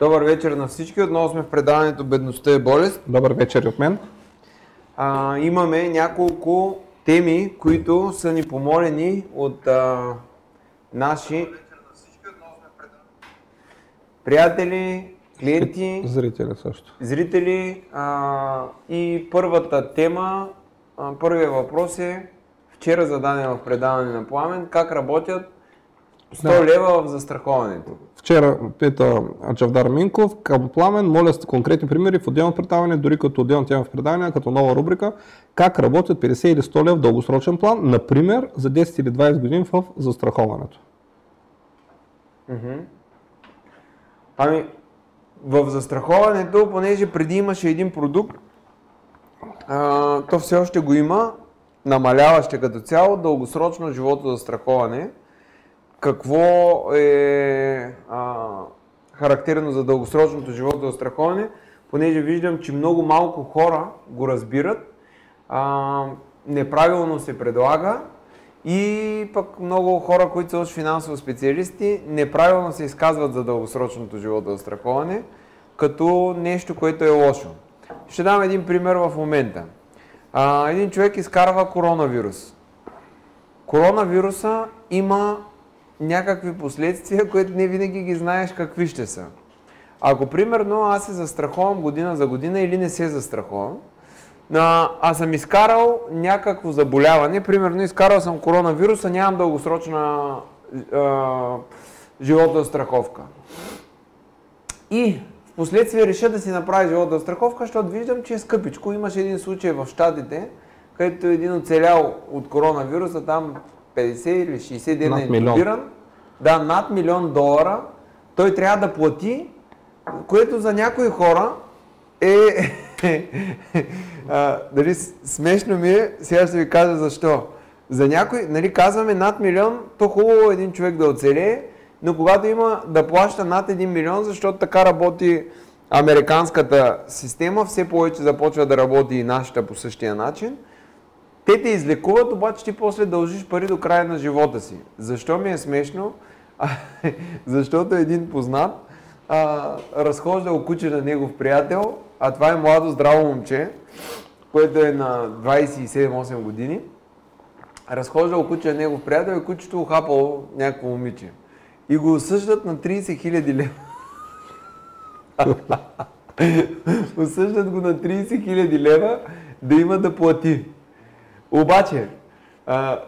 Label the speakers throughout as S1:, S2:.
S1: Добър вечер на всички. Отново сме в предаването Бедността е болест.
S2: Добър вечер и от мен.
S1: А, имаме няколко теми, които са ни помолени от а, наши приятели, клиенти,
S2: Зрители също.
S1: зрители. А, и първата тема, а, първият въпрос е вчера зададен в предаване на Пламен, как работят 100
S2: Да.
S1: лева в застраховането.
S2: Вчера пита Чавдар Минков към Пламен, моля с конкретни примери в отделно предаване, дори като отделна тема в предаване, като нова рубрика, как работят 50 или 100 лев в дългосрочен план, например за 10 или 20 години в застраховането.
S1: Ами, в застраховането, понеже преди имаше един продукт, а, то все още го има, намаляваще като цяло, дългосрочно живото застраховане. Какво е а, характерно за дългосрочното живото застраховане? Понеже виждам, че много малко хора го разбират, а, неправилно се предлага и пък много хора, които са още финансово специалисти, неправилно се изказват за дългосрочното живото застраховане, като нещо, което е лошо. Ще дам един пример в момента. А, един човек изкарва коронавирус. Коронавируса има някакви последствия, които не винаги ги знаеш какви ще са. Ако примерно аз се застраховам година за година или не се застраховам, а, аз съм изкарал някакво заболяване, примерно изкарал съм коронавируса, нямам дългосрочна а, животна страховка. И в последствие реша да си направя животна страховка, защото виждам, че е скъпичко. Имаше един случай в Штатите, където един оцелял от коронавируса, там 50 или 60 дена интубиран. Да, над милион долара. Той трябва да плати, което за някои хора е... а, дали, смешно ми е, сега ще ви кажа защо. За някой, нали, казваме над милион, то хубаво е един човек да оцелее, но когато има да плаща над 1 милион, защото така работи американската система, все повече започва да работи и нашата по същия начин, те те излекуват, обаче ти после дължиш пари до края на живота си. Защо ми е смешно? Защото един познат а, разхождал куче на негов приятел, а това е младо здраво момче, което е на 27-8 години. Разхождал куче на негов приятел и кучето ухапало някакво момиче. И го осъждат на 30 000 лева. Осъждат го на 30 000 лева да има да плати. Обаче, а,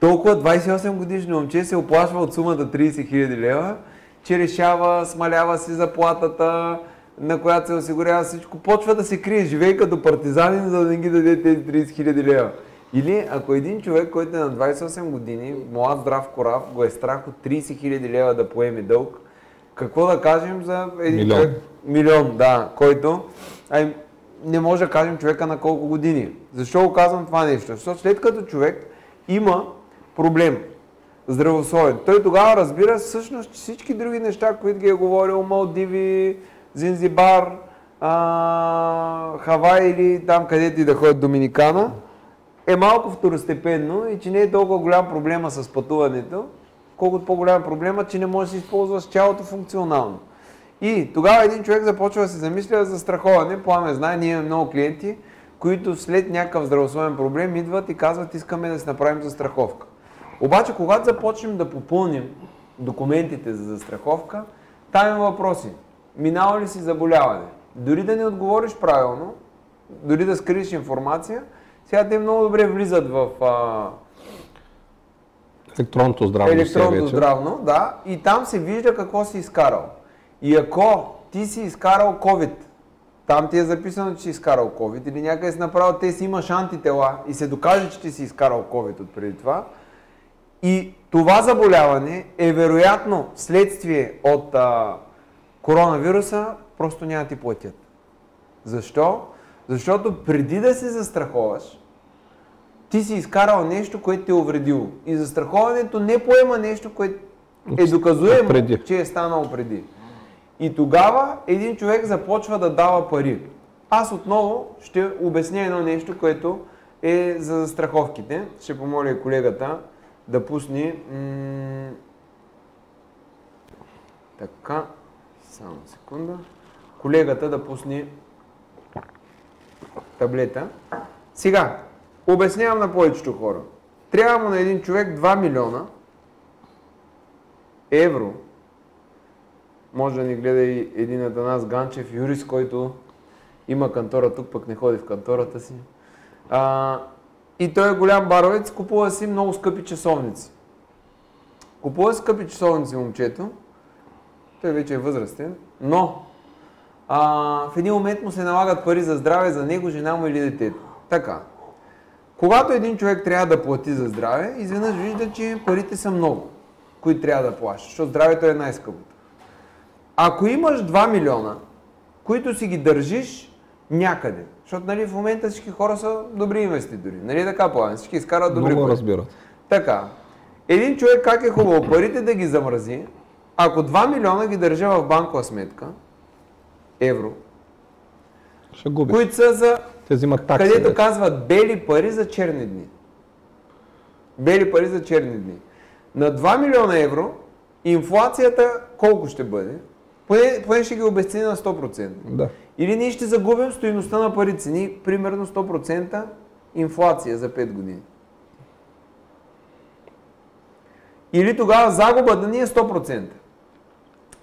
S1: толкова 28 годишно момче се оплашва от сумата 30 000 лева, че решава, смалява си заплатата, на която се осигурява всичко, почва да се крие, живее като партизанин, за да не ги даде тези 30 000 лева. Или ако един човек, който е на 28 години, млад, здрав корав, го е страх от 30 000 лева да поеме дълг, какво да кажем за един
S2: Милион.
S1: човек? Милион, да, който ай, не може да кажем човека на колко години. Защо го казвам това нещо? Защото след като човек има проблем, здравословен, той тогава разбира всъщност всички други неща, които ги е говорил Малдиви, Зинзибар, а, Хавай или там където и да ходят Доминикана, е малко второстепенно и че не е толкова голям проблема с пътуването, колкото по-голям проблема, че не може да се използва с цялото функционално. И тогава един човек започва да се замисля за страховане. Пламен знае, ние имаме много клиенти, които след някакъв здравословен проблем идват и казват, искаме да си направим застраховка. Обаче, когато започнем да попълним документите за застраховка, там има въпроси. Минава ли си заболяване? Дори да не отговориш правилно, дори да скриеш информация, сега те много добре влизат в а,
S2: Електронното здравно
S1: електронно
S2: вече.
S1: здравно, да, и там се вижда какво си изкарал. И ако ти си изкарал COVID, там ти е записано, че си изкарал COVID, или някъде си направил тест, имаш антитела и се докаже, че ти си изкарал COVID от преди това, и това заболяване е вероятно следствие от а, коронавируса, просто няма ти платят. Защо? Защото преди да се застраховаш, ти си изкарал нещо, което те е увредило. И застраховането не поема нещо, което е доказуемо,
S2: Преди.
S1: че е станало преди. И тогава един човек започва да дава пари. Аз отново ще обясня едно нещо, което е за застраховките. Ще помоля колегата да пусне м- така Само секунда. Колегата да пусне таблета. Сега, обяснявам на повечето хора. Трябва му на един човек 2 милиона евро. Може да ни гледа и един от нас Ганчев, юрист, който има кантора тук, пък не ходи в кантората си. А, и той е голям баровец, купува си много скъпи часовници. Купува скъпи часовници момчето, той вече е възрастен, но а, в един момент му се налагат пари за здраве за него, жена му или детето. Така. Когато един човек трябва да плати за здраве, изведнъж вижда, че парите са много, които трябва да плащаш, защото здравето е най-скъпото. Ако имаш 2 милиона, които си ги държиш някъде, защото нали, в момента всички хора са добри инвеститори, нали така плавен, всички изкарат добри
S2: Много
S1: пари.
S2: разбират.
S1: Така, един човек как е хубаво парите да ги замрази, ако 2 милиона ги държа в банкова сметка, евро,
S2: Ще губиш.
S1: които са за,
S2: Те взимат такси.
S1: където
S2: бе.
S1: казват бели пари за черни дни. Бели пари за черни дни. На 2 милиона евро инфлацията колко ще бъде? Поне, поне ще ги обесцени на 100%.
S2: Да.
S1: Или ние ще загубим стоиността на пари цени, примерно 100% инфлация за 5 години. Или тогава загубата ни е 100%.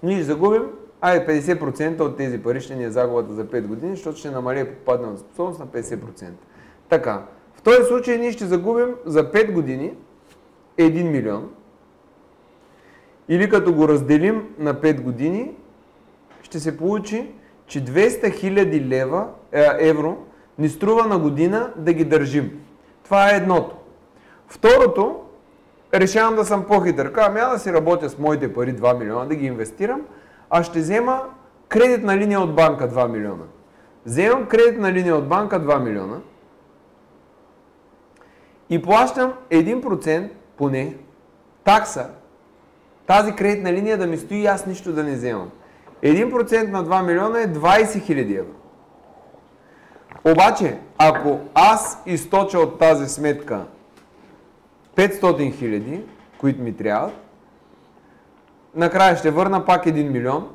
S1: Ние ще загубим, айде 50% от тези пари ще ни е загубата за 5 години, защото ще намали попадната способност на 50%. Така, в този случай ние ще загубим за 5 години 1 милион. Или като го разделим на 5 години, ще се получи, че 200 хиляди е, евро ни струва на година да ги държим. Това е едното. Второто, решавам да съм по-хитър. Казвам, я да си работя с моите пари 2 милиона, да ги инвестирам, а ще взема кредитна линия от банка 2 милиона. Вземам кредитна линия от банка 2 милиона и плащам 1% поне такса тази кредитна линия да ми стои и аз нищо да не вземам. 1% на 2 милиона е 20 000 евро. Обаче, ако аз източа от тази сметка 500 хиляди, които ми трябват, накрая ще върна пак 1 милион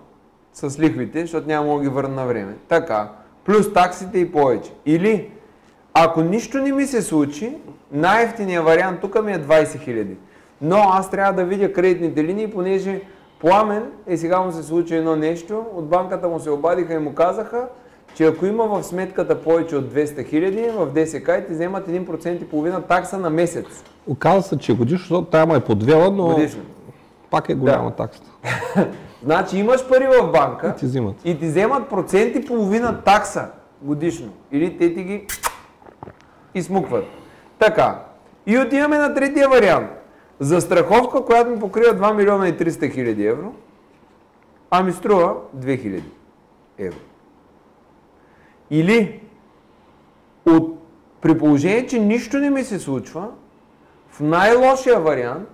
S1: с лихвите, защото няма да ги върна на време. Така, плюс таксите и повече. Или, ако нищо не ми се случи, най-ефтиният вариант тук ми е 20 хиляди. Но аз трябва да видя кредитните линии, понеже Пламен е сега му се случи едно нещо, от банката му се обадиха и му казаха, че ако има в сметката повече от 200 хиляди, в ДСК ти вземат 1% и половина такса на месец.
S2: Оказва се, че годишно, защото тая е подвела, но
S1: Годишно.
S2: пак е голяма
S1: Да.
S2: таксата.
S1: Значи имаш пари в банка
S2: И ти взимат.
S1: и ти вземат процент и половина такса годишно. Или те ти ги измукват. Така. И отиваме на третия вариант. За страховка, която ми покрива 2 милиона и 300 хиляди евро, а ми струва 2 хиляди евро. Или от, при положение, че нищо не ми се случва, в най-лошия вариант,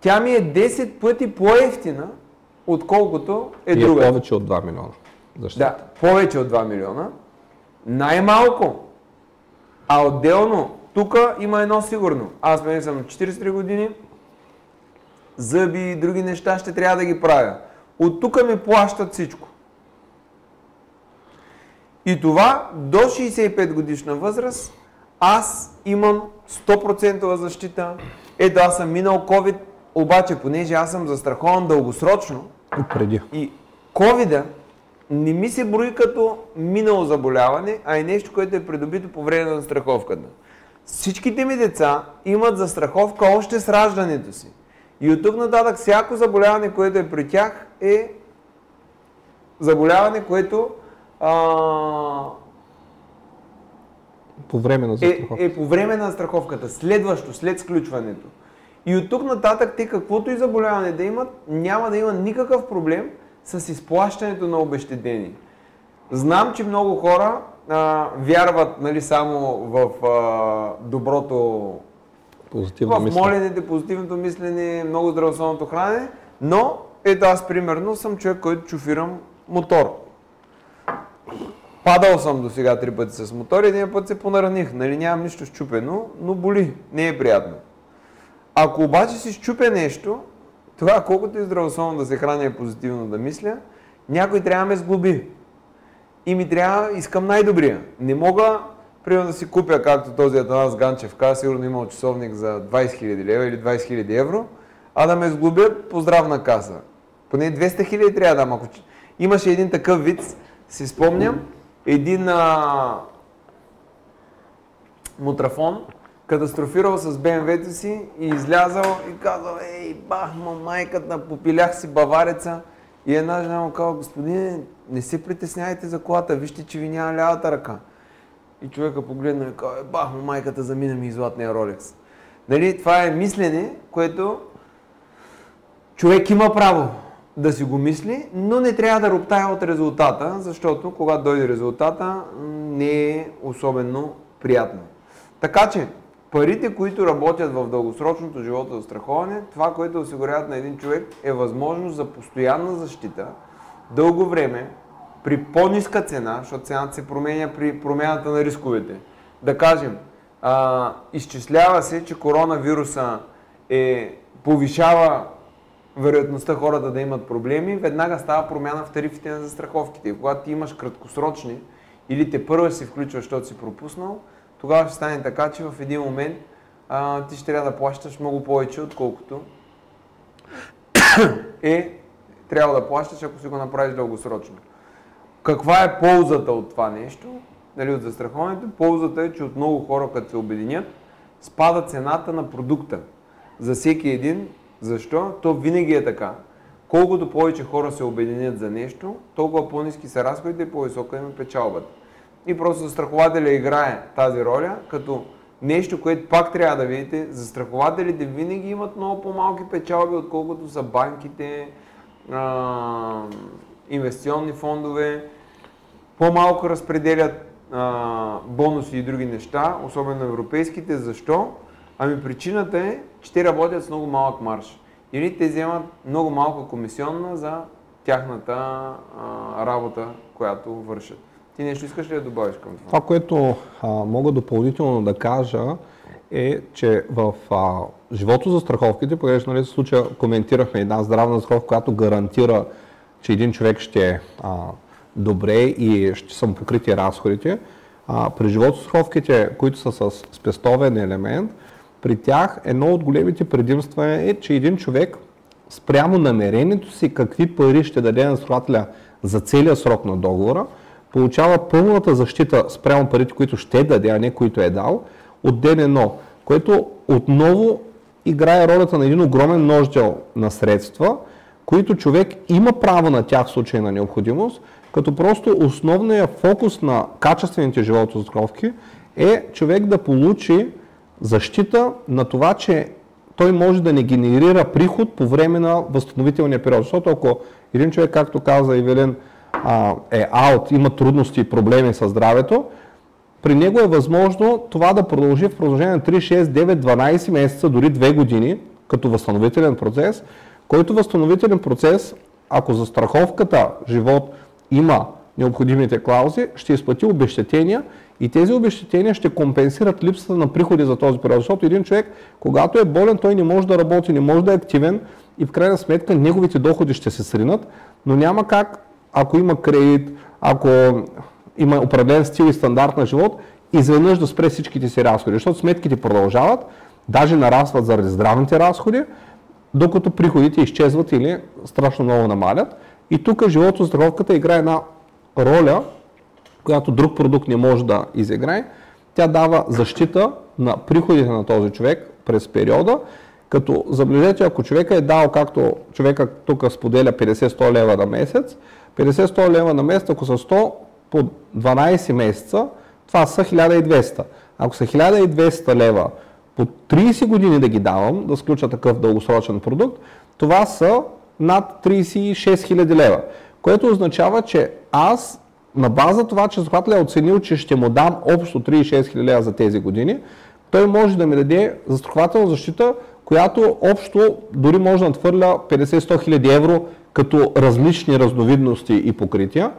S1: тя ми е 10 пъти по-ефтина, отколкото е
S2: И е
S1: друга.
S2: повече от 2 милиона. Защо?
S1: Да, повече от 2 милиона. Най-малко. А отделно, тук има едно сигурно. Аз мен съм на 43 години, зъби и други неща ще трябва да ги правя. От тук ми плащат всичко. И това до 65 годишна възраст аз имам 100% защита. Ето аз съм минал COVID, обаче понеже аз съм застрахован дългосрочно,
S2: И преди.
S1: и ковида не ми се брои като минало заболяване, а е нещо, което е придобито по време на страховката. Всичките ми деца имат застраховка още с раждането си. И от тук нататък всяко заболяване, което е при тях, е заболяване, което а,
S2: По време на
S1: е, е по време на страховката, следващо, след сключването. И от тук нататък те каквото и заболяване да имат, няма да има никакъв проблем с изплащането на обещетение. Знам, че много хора а, вярват нали, само в а, доброто,
S2: Позитивно
S1: в
S2: мисля.
S1: моленето, позитивното мислене, много здравословното хранене, но ето аз примерно съм човек, който шофирам мотор. Падал съм до сега три пъти с мотор един път се понараних. Нали, нямам нищо щупено, но боли. Не е приятно. Ако обаче си щупя нещо, тогава колкото и здравословно да се храня и позитивно да мисля, някой трябва да ме сглоби. И ми трябва, искам най-добрия. Не мога, примерно да си купя, както този Атанас Ганчев каза, сигурно имал часовник за 20 000 лева или 20 000 евро, а да ме сглобят по здравна каса. Поне 200 000 трябва да дам. Имаше един такъв вид, си спомням, един а... мутрафон, катастрофирал с БМВ-то си и излязал и казал, ей, бах, майката, попилях си бавареца. И една жена му казва, господин, не се притесняйте за колата, вижте, че ви няма лявата ръка. И човека погледна и казва, бах, му майката замина ми и златния Ролекс. Нали, това е мислене, което човек има право да си го мисли, но не трябва да роптая от резултата, защото когато дойде резултата, не е особено приятно. Така че, парите, които работят в дългосрочното живото застраховане, това, което осигуряват на един човек е възможност за постоянна защита, дълго време, при по-ниска цена, защото цената се променя при промяната на рисковете. Да кажем, а, изчислява се, че коронавируса е, повишава вероятността хората да имат проблеми, веднага става промяна в тарифите на застраховките. И когато ти имаш краткосрочни или те първо си включваш, защото си пропуснал, тогава ще стане така, че в един момент а, ти ще трябва да плащаш много повече, отколкото е трябва да плащаш, ако си го направиш дългосрочно. Каква е ползата от това нещо, нали, от застраховането? Ползата е, че от много хора, като се обединят, спада цената на продукта за всеки един. Защо? То винаги е така. Колкото повече хора се обединят за нещо, толкова по-низки са разходите и по-висока има печалбата. И просто застрахователя играе тази роля, като нещо, което пак трябва да видите, застрахователите винаги имат много по-малки печалби, отколкото са банките, а, инвестиционни фондове, по-малко разпределят а, бонуси и други неща, особено европейските. Защо? Ами причината е, че те работят с много малък марш. Или те вземат много малка комисионна за тяхната а, работа, която вършат. Ти нещо искаш ли да добавиш към това?
S2: Това, което а, мога допълнително да кажа е, че в а, живото за страховките, понеже нали, в случая коментирахме една здравна застраховка, която гарантира, че един човек ще е добре и ще са покрити разходите, а, при живото страховките, които са с спестовен елемент, при тях едно от големите предимства е, че един човек спрямо намерението си какви пари ще даде на страхователя за целия срок на договора, получава пълната защита спрямо парите, които ще даде, а не които е дал, от ден едно, което отново играе ролята на един огромен нождел на средства, които човек има право на тях в случай на необходимост, като просто основният фокус на качествените животозастраховки е човек да получи защита на това, че той може да не генерира приход по време на възстановителния период. Защото ако един човек, както каза Ивелин, е аут, има трудности и проблеми с здравето, при него е възможно това да продължи в продължение на 3, 6, 9, 12 месеца, дори 2 години, като възстановителен процес, който възстановителен процес, ако за страховката живот има необходимите клаузи, ще изплати обещетения и тези обещетения ще компенсират липсата на приходи за този период. Защото един човек, когато е болен, той не може да работи, не може да е активен и в крайна сметка неговите доходи ще се сринат, но няма как ако има кредит, ако има определен стил и стандарт на живот, изведнъж да спре всичките си разходи, защото сметките продължават, даже нарастват заради здравните разходи, докато приходите изчезват или страшно много намалят. И тук живото здравовката играе една роля, която друг продукт не може да изиграе. Тя дава защита на приходите на този човек през периода, като забележете, ако човека е дал, както човека тук споделя 50-100 лева на месец, 50-100 лева на месец, ако са 100 по 12 месеца, това са 1200. Ако са 1200 лева по 30 години да ги давам, да сключа такъв дългосрочен продукт, това са над 36 000 лева. Което означава, че аз на база това, че захватля е оценил, че ще му дам общо 36 000 лева за тези години, той може да ми даде застрахователна защита, която общо дори може да надхвърля 50-100 000 евро като различни разновидности и покрития,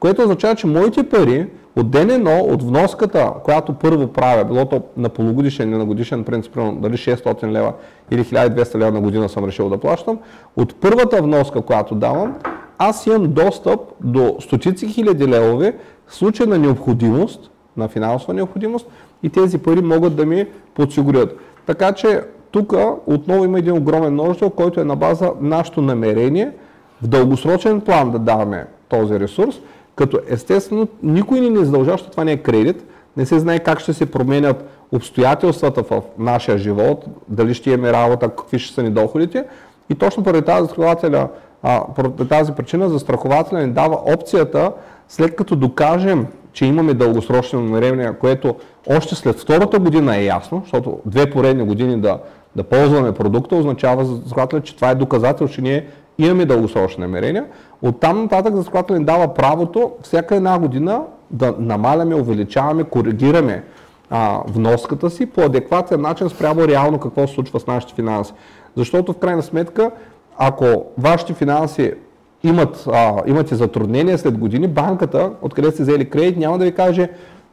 S2: което означава, че моите пари от ден едно, от вноската, която първо правя, било то на полугодишен или на годишен принцип, дали 600 лева или 1200 лева на година съм решил да плащам, от първата вноска, която давам, аз имам достъп до стотици хиляди левове в случай на необходимост, на финансова необходимост и тези пари могат да ми подсигурят. Така че тук отново има един огромен множител, който е на база нашето намерение в дългосрочен план да даваме този ресурс, като естествено никой ни не издължава, защото това не е кредит, не се знае как ще се променят обстоятелствата в нашия живот, дали ще имаме работа, какви ще са ни доходите. И точно поради тази, поради тази причина застрахователя ни дава опцията, след като докажем, че имаме дългосрочни намерения, което още след втората година е ясно, защото две поредни години да, да ползваме продукта означава за застрахователя, че това е доказател, че ние имаме дългосрочни намерения. Оттам нататък застрахователя ни дава правото всяка една година да намаляме, увеличаваме, коригираме а, вноската си по адекватен начин спрямо реално какво се случва с нашите финанси. Защото в крайна сметка, ако вашите финанси имат, а, имате затруднения след години, банката, откъде сте взели кредит, няма да ви каже,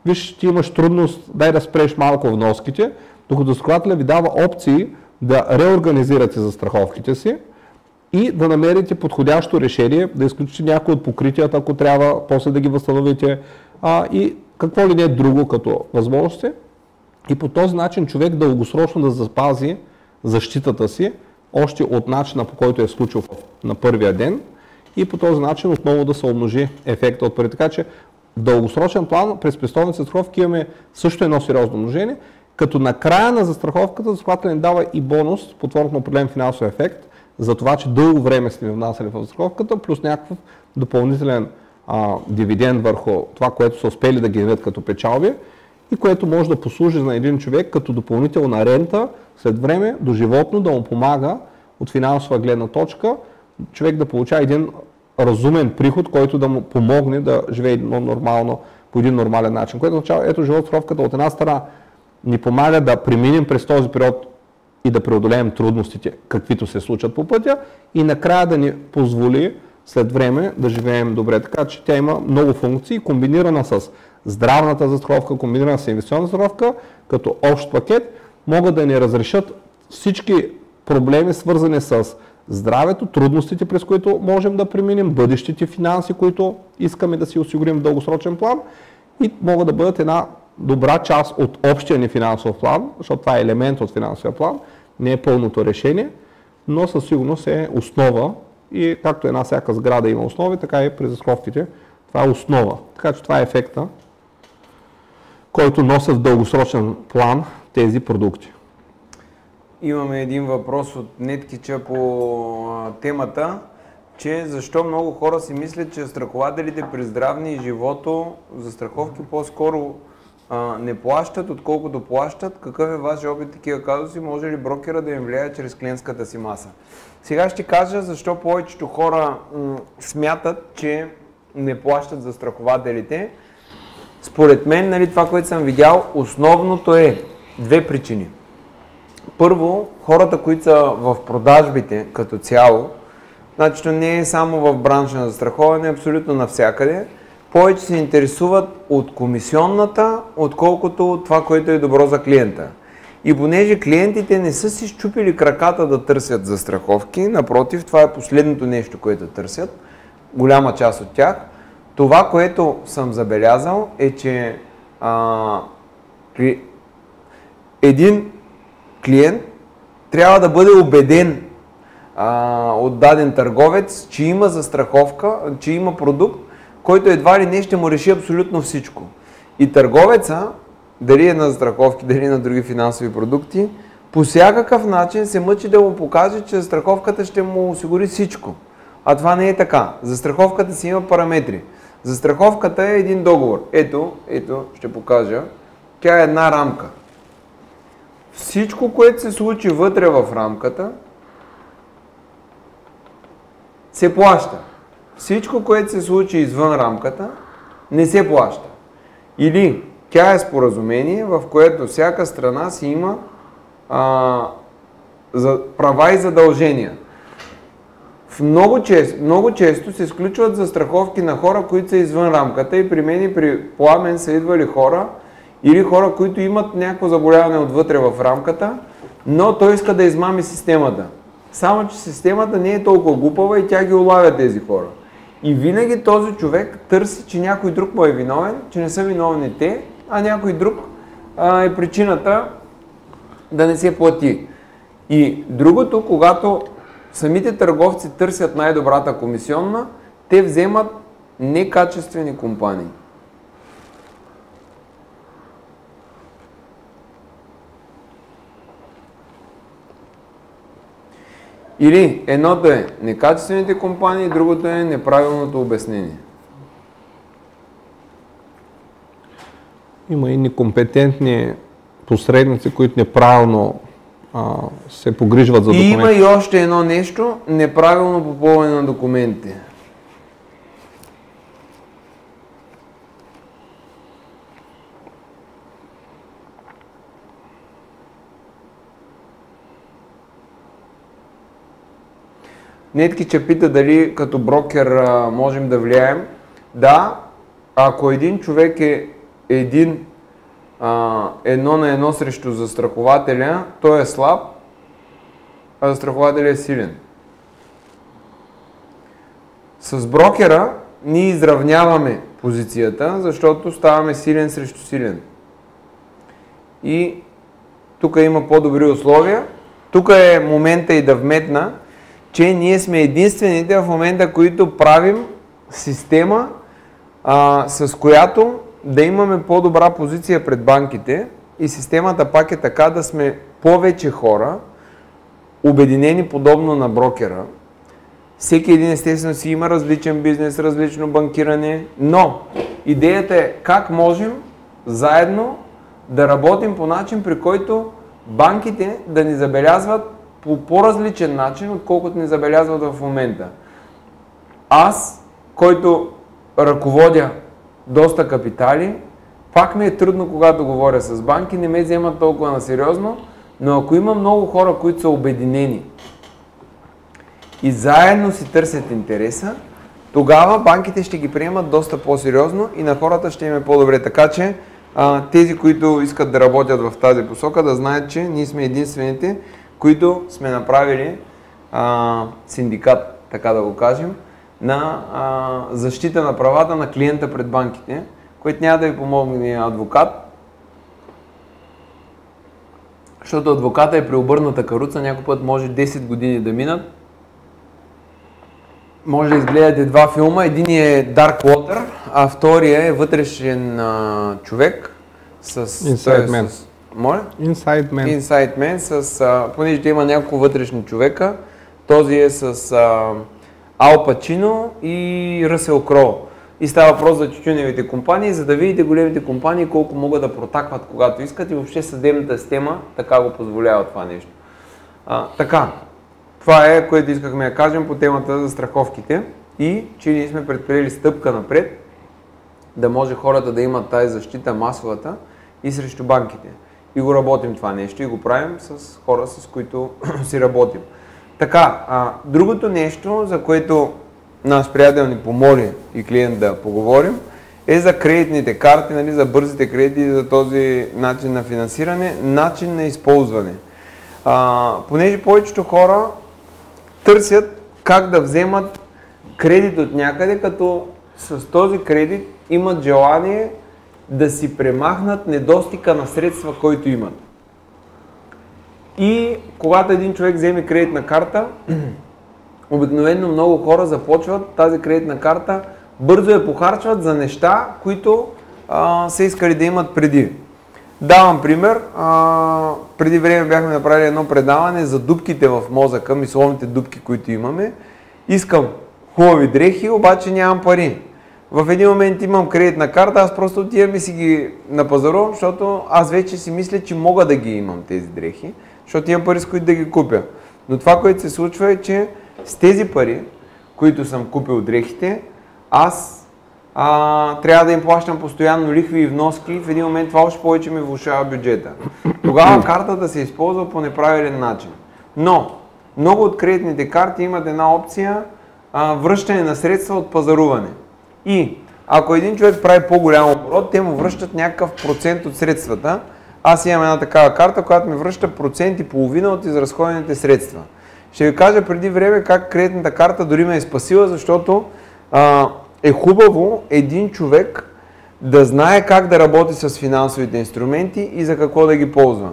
S2: виж, ти имаш трудност, дай да спреш малко вноските, докато застрахователя ви дава опции да реорганизирате застраховките си и да намерите подходящо решение, да изключите някои от покритията, ако трябва, после да ги възстановите а, и какво ли не е друго като възможности. И по този начин човек дългосрочно да запази защитата си, още от начина по който е случил на първия ден и по този начин отново да се умножи ефекта от пари. Така че в дългосрочен план през пестовните застраховки имаме също едно сериозно умножение, като на края на застраховката застрахователят ни дава и бонус под формата на определен финансов ефект за това, че дълго време сме внасяли в застраховката, плюс някакъв допълнителен а, дивиденд върху това, което са успели да генерират като печалби и което може да послужи на един човек като допълнителна рента след време до животно да му помага от финансова гледна точка човек да получава един разумен приход, който да му помогне да живее нормално, по един нормален начин. Което означава, ето животостраховката от една страна ни помага да преминем през този период и да преодолеем трудностите, каквито се случат по пътя и накрая да ни позволи след време да живеем добре. Така че тя има много функции, комбинирана с здравната застраховка, комбинирана с инвестиционна застраховка, като общ пакет, могат да ни разрешат всички проблеми, свързани с здравето, трудностите, през които можем да преминем, бъдещите финанси, които искаме да си осигурим в дългосрочен план и могат да бъдат една добра част от общия ни финансов план, защото това е елемент от финансовия план, не е пълното решение, но със сигурност е основа и както една всяка сграда има основи, така и при застраховките това е основа. Така че това е ефекта, който носят в дългосрочен план тези продукти.
S1: Имаме един въпрос от Неткича по темата, че защо много хора си мислят, че страхователите при здравни и живото застраховки по-скоро а, не плащат, отколкото плащат. Какъв е вашия опит такива казуси? Може ли брокера да им влияе чрез клиентската си маса? Сега ще кажа защо повечето хора м- смятат, че не плащат за страхователите. Според мен, нали, това, което съм видял, основното е две причини. Първо, хората, които са в продажбите като цяло, значи не е само в бранша на застраховане, абсолютно навсякъде, повече се интересуват от комисионната, отколкото от това, което е добро за клиента. И понеже клиентите не са си щупили краката да търсят застраховки, напротив, това е последното нещо, което търсят, голяма част от тях, това, което съм забелязал е, че а, един клиент трябва да бъде убеден а, от даден търговец, че има застраховка, че има продукт, който едва ли не ще му реши абсолютно всичко. И търговеца, дали е на застраховки, дали е на други финансови продукти, по всякакъв начин се мъчи да му покаже, че застраховката ще му осигури всичко. А това не е така. Застраховката си има параметри. Застраховката е един договор. Ето, ето, ще покажа. Тя е една рамка. Всичко, което се случи вътре в рамката, се плаща. Всичко, което се случи извън рамката, не се плаща. Или тя е споразумение, в което всяка страна си има а, за, права и задължения. В много, често, много често се изключват застраховки на хора, които са извън рамката и при мен и при пламен са идвали хора, или хора, които имат някакво заболяване отвътре в рамката, но той иска да измами системата. Само, че системата не е толкова глупава и тя ги улавя тези хора. И винаги този човек търси, че някой друг му е виновен, че не са виновни те, а някой друг а, е причината да не се плати. И другото, когато самите търговци търсят най-добрата комисионна, те вземат некачествени компании. Или едното е некачествените компании, другото е неправилното обяснение.
S2: Има и некомпетентни посредници, които неправилно а, се погрижват за
S1: И
S2: документи.
S1: има и още едно нещо неправилно попълване на документите. Нетки, че пита дали като брокер а, можем да влияем. Да, ако един човек е един а, едно на едно срещу застрахователя, той е слаб, а застрахователят е силен. С брокера ние изравняваме позицията, защото ставаме силен срещу силен. И тук има по-добри условия. Тук е момента и да вметна, че ние сме единствените в момента, които правим система, а, с която да имаме по-добра позиция пред банките и системата пак е така да сме повече хора, обединени подобно на брокера. Всеки един естествено си има различен бизнес, различно банкиране, но идеята е как можем заедно да работим по начин, при който банките да ни забелязват по по-различен начин, отколкото ни забелязват в момента. Аз, който ръководя доста капитали, пак ми е трудно, когато говоря с банки, не ме вземат толкова на сериозно, но ако има много хора, които са обединени и заедно си търсят интереса, тогава банките ще ги приемат доста по-сериозно и на хората ще им е по-добре. Така че тези, които искат да работят в тази посока, да знаят, че ние сме единствените, които сме направили а, синдикат, така да го кажем, на а, защита на правата на клиента пред банките, което няма да ви помогне адвокат, защото адвоката е преобърната каруца, някой път може 10 години да минат. Може да изгледате два филма. Един е Dark Water, а втория е вътрешен а, човек с...
S2: Inside
S1: е
S2: Man.
S1: С, моля?
S2: Inside Man.
S1: Inside Man, с, а, понеже има няколко вътрешни човека, този е с а, Ал Пачино и Ръсел Кроу. И става въпрос за тютюневите компании, за да видите големите компании колко могат да протакват когато искат и въобще съдебната система така го позволява това нещо. А, така, това е, което искахме да кажем по темата за страховките и че ние сме предприели стъпка напред, да може хората да имат тази защита масовата и срещу банките. И го работим това нещо и го правим с хора, с които си работим. Така, а, другото нещо, за което наш приятел ни помоли и клиент да поговорим, е за кредитните карти, нали, за бързите кредити, за този начин на финансиране, начин на използване. А, понеже повечето хора търсят как да вземат кредит от някъде, като с този кредит имат желание да си премахнат недостига на средства, който имат. И когато един човек вземе кредитна карта, обикновено много хора започват тази кредитна карта, бързо я похарчват за неща, които а, са искали да имат преди. Давам пример. А, преди време бяхме направили едно предаване за дупките в мозъка, мисловните дупки, които имаме. Искам хубави дрехи, обаче нямам пари. В един момент имам кредитна карта, аз просто отивам и си ги напазарувам, защото аз вече си мисля, че мога да ги имам тези дрехи, защото имам пари с които да ги купя. Но това, което се случва е, че с тези пари, които съм купил дрехите, аз а, трябва да им плащам постоянно лихви и вноски. В един момент това още повече ми влушава бюджета. Тогава картата се използва по неправилен начин. Но много от кредитните карти имат една опция а, връщане на средства от пазаруване. И ако един човек прави по-голям оборот, те му връщат някакъв процент от средствата. Аз имам една такава карта, която ми връща процент и половина от изразходените средства. Ще ви кажа преди време как кредитната карта дори ме е спасила, защото а, е хубаво един човек да знае как да работи с финансовите инструменти и за какво да ги ползва.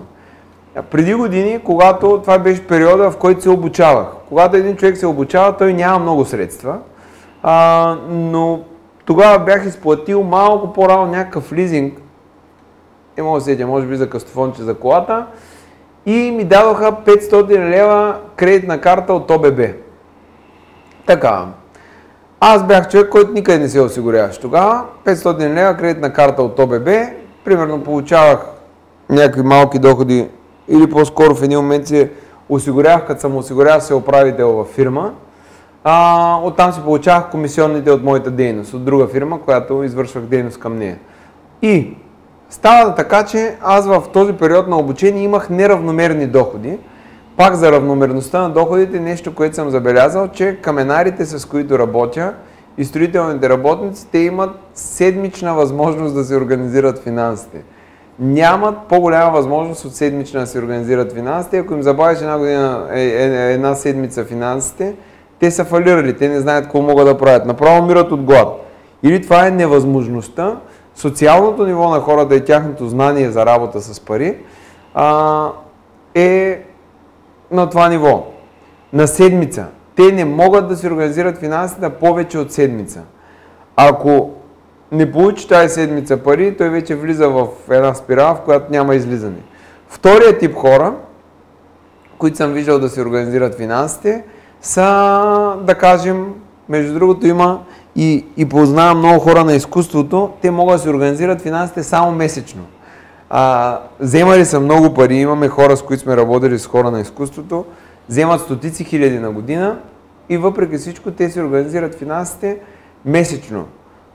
S1: Преди години, когато това беше периода, в който се обучавах. Когато един човек се обучава, той няма много средства, а, но тогава бях изплатил малко по-рано някакъв лизинг, не мога да сетя, може би за кастофонче за колата, и ми дадоха 500 лева кредитна карта от ОББ. Така, аз бях човек, който никъде не се осигуряваше тогава. 500 лева кредитна карта от ОББ. Примерно получавах някакви малки доходи или по-скоро в един момент се осигурявах, като съм осигурявал се управител във фирма. А, оттам си получавах комисионните от моята дейност, от друга фирма, която извършвах дейност към нея. И става така, че аз в този период на обучение имах неравномерни доходи. Пак за равномерността на доходите, нещо, което съм забелязал, че каменарите, с които работя, и строителните работници, те имат седмична възможност да се организират финансите. Нямат по-голяма възможност от седмична да се организират финансите. Ако им забавиш една година, е, е, една седмица финансите, те са фалирали, те не знаят какво могат да правят. Направо умират от глад. Или това е невъзможността, социалното ниво на хората и тяхното знание за работа с пари а, е на това ниво. На седмица. Те не могат да се организират финансите повече от седмица. Ако не получи тази седмица пари, той вече влиза в една спирала, в която няма излизане. Втория тип хора, които съм виждал да се организират финансите, са, да кажем, между другото има и, и познавам много хора на изкуството, те могат да се организират финансите само месечно. А, вземали са много пари, имаме хора, с които сме работили с хора на изкуството, вземат стотици хиляди на година и въпреки всичко те се организират финансите месечно.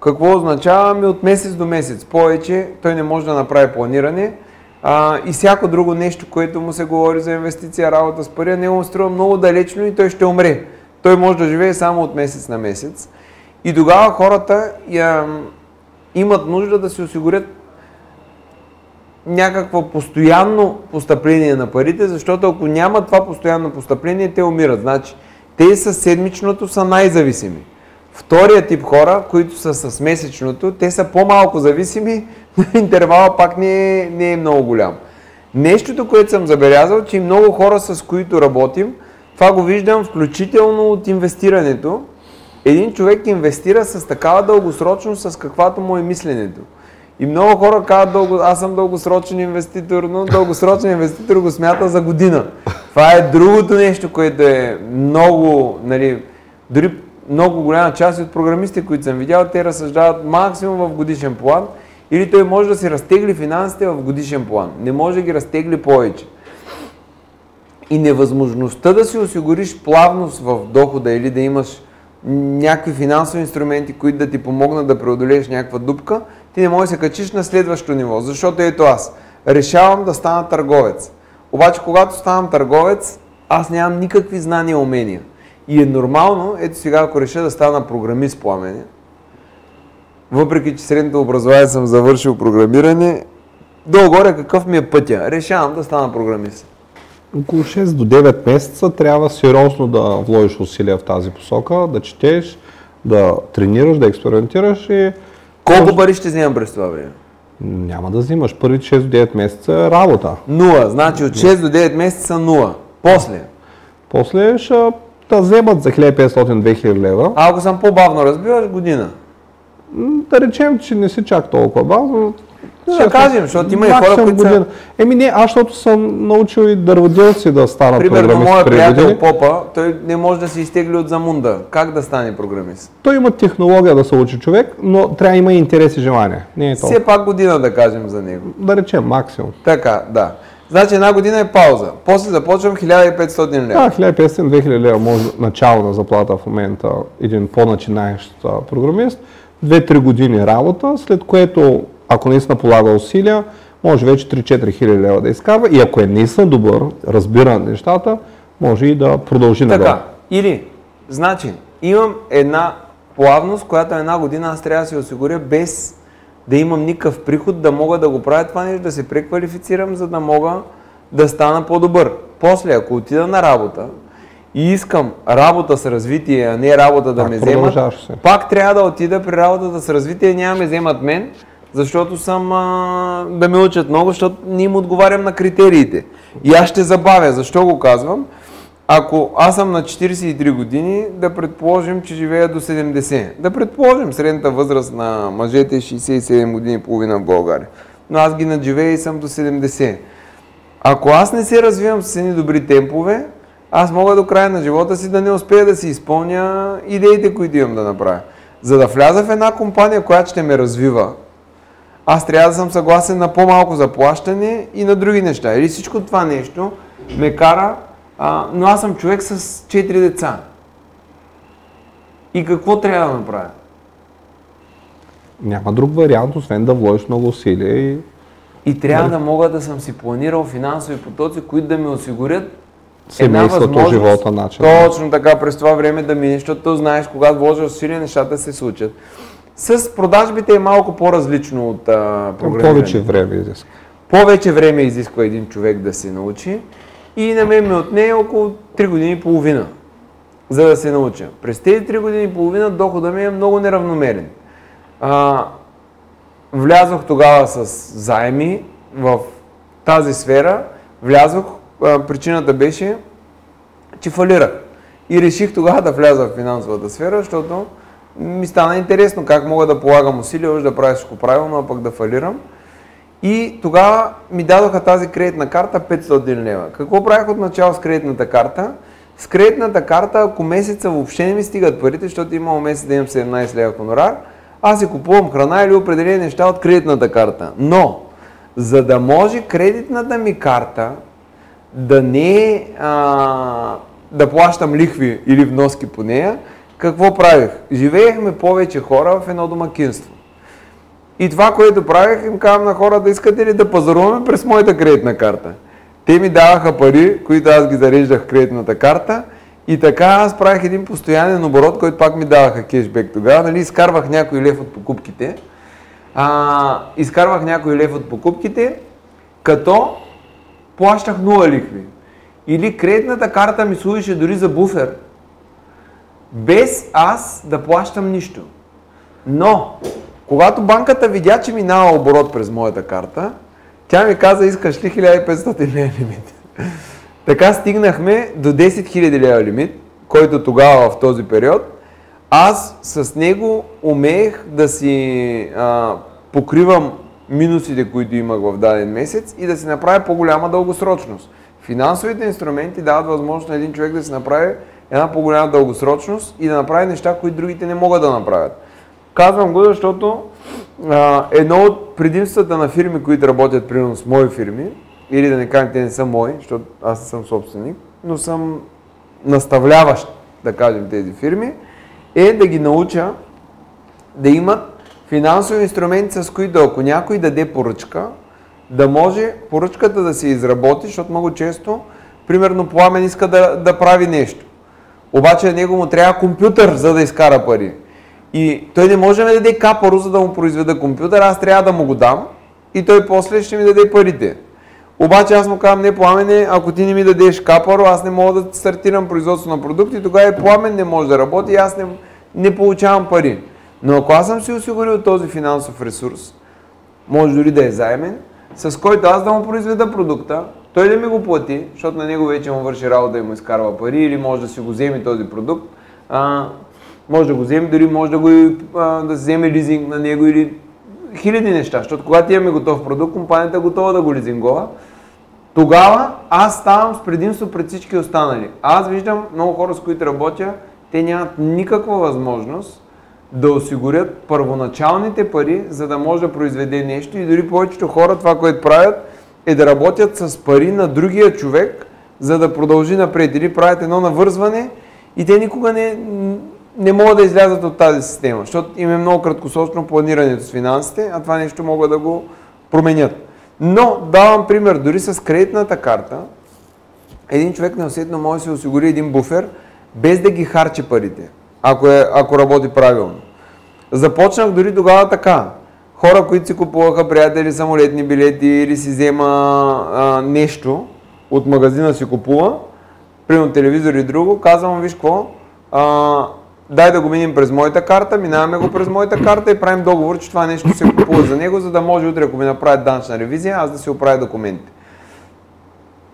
S1: Какво означава? Ми от месец до месец. Повече той не може да направи планиране а, и всяко друго нещо, което му се говори за инвестиция, работа с пари, него му струва много далечно и той ще умре. Той може да живее само от месец на месец. И тогава хората я, имат нужда да се осигурят някакво постоянно постъпление на парите, защото ако няма това постоянно постъпление, те умират. Значи, те с седмичното са най-зависими. Втория тип хора, които са с месечното, те са по-малко зависими, но интервала пак не е, не е много голям. Нещото, което съм забелязал, че много хора, с които работим, това го виждам включително от инвестирането. Един човек инвестира с такава дългосрочност, с каквато му е мисленето. И много хора казват, дълго, аз съм дългосрочен инвеститор, но дългосрочен инвеститор го смята за година. Това е другото нещо, което е много, нали, дори много голяма част от програмистите, които съм видял, те разсъждават максимум в годишен план или той може да си разтегли финансите в годишен план. Не може да ги разтегли повече. И невъзможността да си осигуриш плавност в дохода или да имаш някакви финансови инструменти, които да ти помогнат да преодолееш някаква дупка, ти не можеш да се качиш на следващото ниво. Защото ето аз решавам да стана търговец. Обаче, когато ставам търговец, аз нямам никакви знания и умения. И е нормално, ето сега, ако реша да стана програмист пламене, въпреки че средното образование съм завършил програмиране, долу-горе какъв ми е пътя? Решавам да стана програмист.
S2: Около 6 до 9 месеца трябва сериозно да вложиш усилия в тази посока, да четеш, да тренираш, да експериментираш и...
S1: Колко пари ще вземам през това време?
S2: Няма да взимаш. Първите 6 до 9 месеца е работа.
S1: Нула. Значи от 6 до 9 месеца нула. После?
S2: После ще да вземат за 1500-2000 лева.
S1: А ако съм по-бавно разбиваш, година.
S2: Да речем, че не си чак толкова бавно.
S1: Ще кажем, защото има и хора, които са...
S2: Еми не, аз защото съм научил и дърводелци да станат
S1: Примерно,
S2: програмисти.
S1: моят приятел Попа, той не може да се изтегли от замунда. Как да стане програмист?
S2: Той има технология да се учи човек, но трябва да има интерес и желание. Не е толкова.
S1: Все пак година да кажем за него.
S2: Да речем, максимум.
S1: Така, да. Значи една година е пауза. После започвам 1500 лева.
S2: Да, 1500-2000 лева може начало на заплата в момента един по-начинаещ програмист. 2-3 години работа, след което, ако наистина полага усилия, може вече 3-4 хиляди лева да изкарва и ако е наистина добър, разбира нещата, може и да продължи
S1: Така,
S2: нагоре.
S1: или, значи, имам една плавност, която една година аз трябва да се осигуря без да имам никакъв приход, да мога да го правя това нещо, да се преквалифицирам, за да мога да стана по-добър. После, ако отида на работа и искам работа с развитие, а не работа да
S2: Пак
S1: ме вземат,
S2: се.
S1: пак трябва да отида при работата с развитие, няма ме вземат мен, защото съм а, да ме учат много, защото не им отговарям на критериите. И аз ще забавя. Защо го казвам? Ако аз съм на 43 години, да предположим, че живея до 70. Да предположим, средната възраст на мъжете е 67 години и половина в България. Но аз ги надживея и съм до 70. Ако аз не се развивам с едни добри темпове, аз мога до края на живота си да не успея да си изпълня идеите, които имам да направя. За да вляза в една компания, която ще ме развива, аз трябва да съм съгласен на по-малко заплащане и на други неща. Или всичко това нещо ме кара, а, но аз съм човек с 4 деца. И какво трябва да направя?
S2: Няма друг вариант, освен да вложиш много усилия и
S1: И трябва да мога да съм си планирал финансови потоци, които да ми осигурят
S2: семейството, живота, начин.
S1: Точно така през това време да мине, защото знаеш, когато вложиш усилия, нещата се случат. С продажбите е малко по-различно от а,
S2: Към
S1: програмирането.
S2: повече време изиска.
S1: Повече време изисква един човек да се научи и на мен ми отне около 3 години и половина, за да се науча. През тези 3 години и половина дохода ми е много неравномерен. А, влязох тогава с заеми в тази сфера, влязох, а, причината беше, че фалирах. И реших тогава да вляза в финансовата сфера, защото ми стана интересно как мога да полагам усилия, да правя всичко правилно, а пък да фалирам. И тогава ми дадоха тази кредитна карта 500 лева. Какво правих от начало с кредитната карта? С кредитната карта, ако месеца въобще не ми стигат парите, защото имало месец да имам 17 лева хонорар, аз си купувам храна или определени неща от кредитната карта. Но, за да може кредитната ми карта да не е, а, да плащам лихви или вноски по нея, какво правих? Живеехме повече хора в едно домакинство. И това, което правих, им казвам на хора да искате ли да пазаруваме през моята кредитна карта. Те ми даваха пари, които аз ги зареждах в кредитната карта и така аз правих един постоянен оборот, който пак ми даваха кешбек тогава. Нали, изкарвах някой лев от покупките. А, изкарвах някой лев от покупките, като плащах нула лихви. Или кредитната карта ми служеше дори за буфер, без аз да плащам нищо. Но, когато банката видя, че минава оборот през моята карта, тя ми каза, искаш ли 1500 лева лимит? така стигнахме до 10 000 лева лимит, който тогава в този период, аз с него умеех да си а, покривам минусите, които имах в даден месец и да си направя по-голяма дългосрочност. Финансовите инструменти дават възможност на един човек да си направи една по-голяма дългосрочност и да направи неща, които другите не могат да направят. Казвам го, защото а, едно от предимствата на фирми, които работят примерно с мои фирми, или да не кажем, те не са мои, защото аз съм собственик, но съм наставляващ, да кажем, тези фирми, е да ги науча да имат финансови инструменти, с които ако някой даде поръчка, да може поръчката да се изработи, защото много често, примерно Пламен иска да, да прави нещо. Обаче него му трябва компютър, за да изкара пари. И той не може да ми даде капаро, за да му произведа компютър, аз трябва да му го дам и той после ще ми даде парите. Обаче аз му казвам, не пламене, ако ти не ми дадеш капаро, аз не мога да стартирам производство на продукти, тогава и пламен не може да работи и аз не, не получавам пари. Но ако аз съм си осигурил този финансов ресурс, може дори да е заемен, с който аз да му произведа продукта, той да ми го плати, защото на него вече му върши работа и му изкарва пари, или може да си го вземе този продукт, а, може да го вземе, дори може да, го, да вземе лизинг на него или хиляди неща, защото когато имаме готов продукт, компанията е готова да го лизингова, тогава аз ставам с предимство пред всички останали. Аз виждам много хора, с които работя, те нямат никаква възможност да осигурят първоначалните пари, за да може да произведе нещо и дори повечето хора това, което правят, е да работят с пари на другия човек, за да продължи напред. Или правят едно навързване и те никога не, не могат да излязат от тази система, защото им е много краткосрочно планирането с финансите, а това нещо могат да го променят. Но давам пример, дори с кредитната карта, един човек неусетно може да се осигури един буфер, без да ги харчи парите, ако, е, ако работи правилно. Започнах дори тогава така. Хора, които си купуваха приятели самолетни билети или си взема а, нещо от магазина си купува, примерно телевизор и друго, казвам, виж какво, дай да го минем през моята карта, минаваме го през моята карта и правим договор, че това нещо се купува за него, за да може утре, ако ми направят данъчна ревизия, аз да си оправя документите.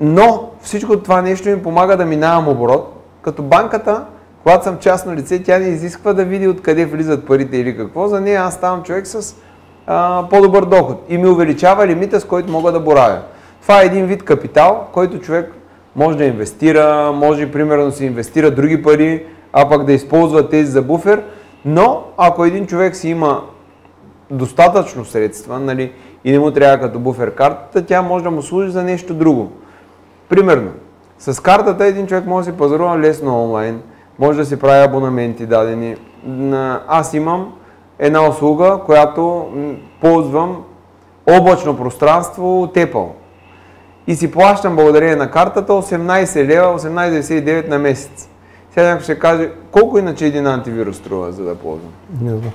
S1: Но всичко това нещо ми помага да минавам оборот, като банката, когато съм частно лице, тя не изисква да види откъде влизат парите или какво. За нея аз ставам човек с а, по-добър доход и ми увеличава лимита, с който мога да боравя. Това е един вид капитал, който човек може да инвестира, може примерно да си инвестира други пари, а пък да използва тези за буфер. Но ако един човек си има достатъчно средства нали, и не му трябва като буфер картата, тя може да му служи за нещо друго. Примерно, с картата един човек може да си пазарува лесно онлайн, може да си прави абонаменти дадени. Аз имам една услуга, която ползвам облачно пространство Apple. И си плащам благодарение на картата 18 лева, 18,99 на месец. Сега някой ще каже, колко иначе един антивирус струва, за да ползвам?
S2: Не знам.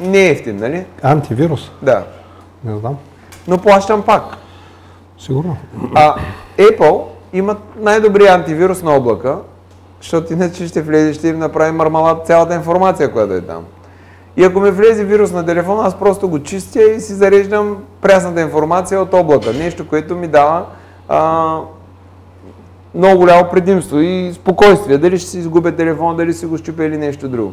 S1: Не е ефтин, нали?
S2: Антивирус?
S1: Да.
S2: Не знам.
S1: Но плащам пак.
S2: Сигурно.
S1: А Apple имат най-добрия антивирус на облака, защото иначе ще влезе, ще им направи мармалат цялата информация, която е там. И ако ми влезе вирус на телефона, аз просто го чистя и си зареждам прясната информация от облака. Нещо, което ми дава а, много голямо предимство и спокойствие. Дали ще си изгубя телефона, дали си го щупя или нещо друго.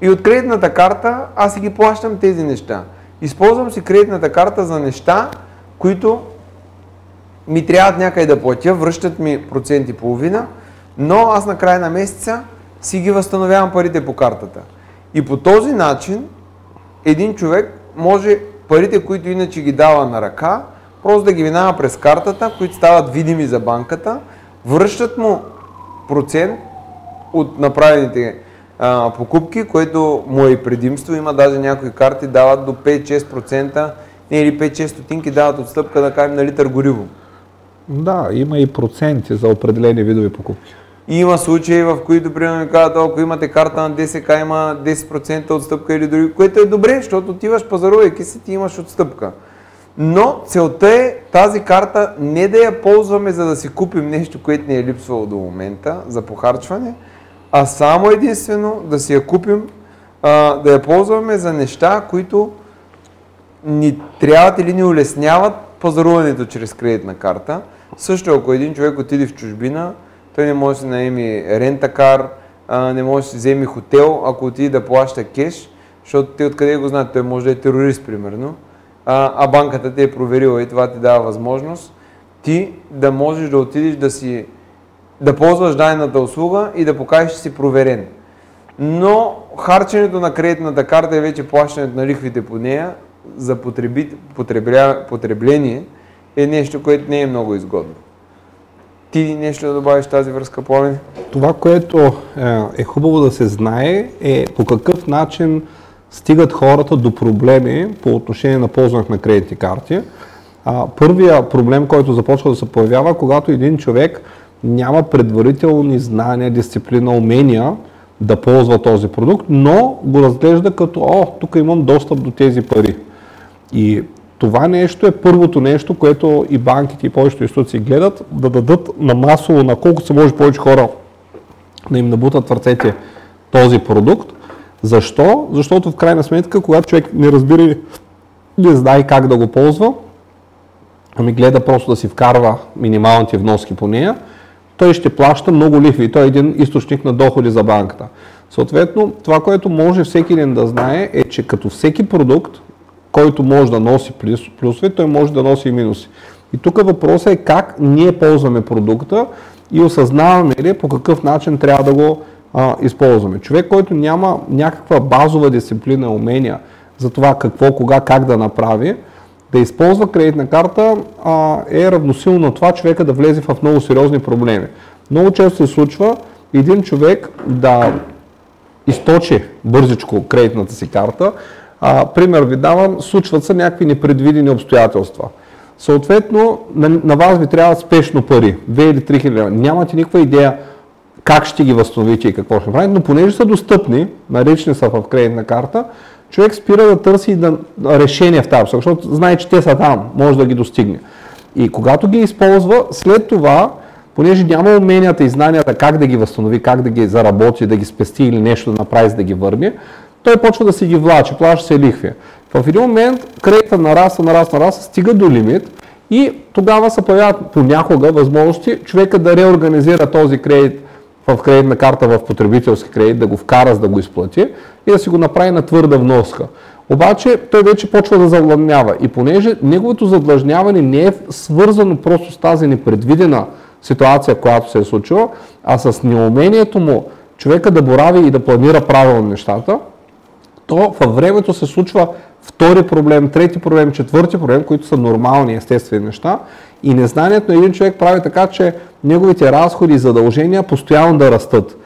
S1: И от кредитната карта аз си ги плащам тези неща. Използвам си кредитната карта за неща, които ми трябват някъде да платя, връщат ми проценти половина, но аз на края на месеца си ги възстановявам парите по картата. И по този начин един човек може парите, които иначе ги дава на ръка, просто да ги минава през картата, които стават видими за банката, връщат му процент от направените а, покупки, което му е и предимство. Има даже някои карти дават до 5-6% или 5-6 стотинки дават отстъпка да кажем на литър гориво.
S2: Да, има и проценти за определени видови покупки.
S1: И има случаи, в които, примерно, ми казват, ако имате карта на 10к, има 10% отстъпка или други, което е добре, защото отиваш пазарувайки си, ти имаш отстъпка. Но целта е тази карта не да я ползваме, за да си купим нещо, което ни е липсвало до момента за похарчване, а само единствено да си я купим, а, да я ползваме за неща, които ни трябват или ни улесняват пазаруването чрез кредитна карта. Също ако един човек отиде в чужбина, той не може да си наеми рентакар, не може да си вземе хотел, ако отиде да плаща кеш, защото те откъде го знаят, той може да е терорист, примерно, а, а банката те е проверила и това ти дава възможност ти да можеш да отидеш да си да ползваш дайната услуга и да покажеш, че си проверен. Но харченето на кредитната карта и вече плащането на лихвите по нея за потребление е нещо, което не е много изгодно. Ти нещо да добавиш тази връзка, Пламен?
S2: Това, което е, е хубаво да се знае е по какъв начин стигат хората до проблеми по отношение на ползването на кредитни карти. А, първия проблем, който започва да се появява, когато един човек няма предварителни знания, дисциплина, умения да ползва този продукт, но го разглежда като, о, тук имам достъп до тези пари. И това нещо е първото нещо, което и банките и повечето институции гледат, да дадат на масово, на колко се може повече хора да им набутат в ръцете този продукт. Защо? Защото в крайна сметка, когато човек не разбира и не знае как да го ползва, ами гледа просто да си вкарва минималните вноски по нея, той ще плаща много лихви. Той е един източник на доходи за банката. Съответно, това, което може всеки един да знае е, че като всеки продукт, който може да носи плюсове, той може да носи и минуси. И тук въпросът е как ние ползваме продукта и осъзнаваме ли по какъв начин трябва да го а, използваме. Човек, който няма някаква базова дисциплина, умения за това какво, кога, как да направи, да използва кредитна карта а, е равносилно на това човека да влезе в много сериозни проблеми. Много често се случва един човек да източи бързичко кредитната си карта, а, пример ви давам, случват се някакви непредвидени обстоятелства. Съответно, на, на вас ви трябва спешно пари, 2 или 3 хиляди. Нямате никаква идея как ще ги възстановите и какво ще правите, но понеже са достъпни, наречени са в кредитна карта, човек спира да търси решение в тази защото знае, че те са там, може да ги достигне. И когато ги използва, след това понеже няма уменията и знанията как да ги възстанови, как да ги заработи, да ги спести или нещо да направи, за да ги върне, той почва да си ги влачи, плаща се лихви. В един момент кредитът нараства, нараства, нараства, стига до лимит и тогава се появяват понякога възможности човека да реорганизира този кредит в кредитна карта в потребителски кредит, да го вкара, за да го изплати и да си го направи на твърда вноска. Обаче той вече почва да задлъжнява и понеже неговото задлъжняване не е свързано просто с тази непредвидена ситуация, която се е случила, а с неумението му човека да борави и да планира правилно нещата, то във времето се случва втори проблем, трети проблем, четвърти проблем, които са нормални, естествени неща. И незнанието на един човек прави така, че неговите разходи и задължения постоянно да растат.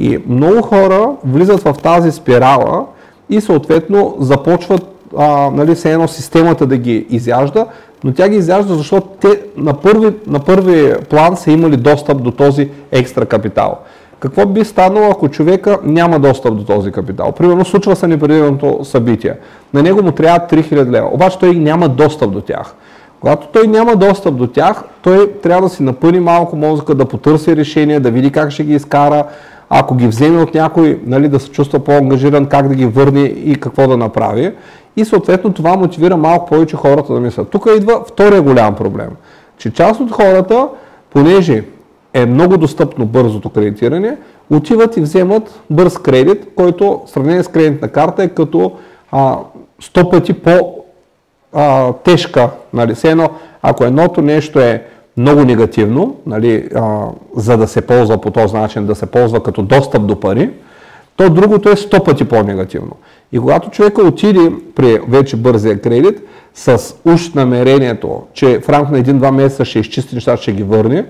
S2: И много хора влизат в тази спирала и съответно започват а, нали, все едно системата да ги изяжда, но тя ги изяжда, защото те на първи, на първи план са имали достъп до този екстра капитал. Какво би станало, ако човека няма достъп до този капитал? Примерно случва се непредвиденото събитие. На него му трябва 3000 лева, обаче той няма достъп до тях. Когато той няма достъп до тях, той трябва да си напъни малко мозъка, да потърси решение, да види как ще ги изкара, ако ги вземе от някой, нали, да се чувства по-ангажиран, как да ги върне и какво да направи. И съответно това мотивира малко повече хората да мислят. Тук идва втория голям проблем, че част от хората, понеже е много достъпно бързото кредитиране, отиват и вземат бърз кредит, който в сравнение с кредитна карта е като а, 100 пъти по-тежка. Нали? едно, ако едното нещо е много негативно, нали, а, за да се ползва по този начин, да се ползва като достъп до пари, то другото е 100 пъти по-негативно. И когато човека отиде при вече бързия кредит с уж намерението, че в рамките на един-два месеца ще изчисти нещата, ще ги върне,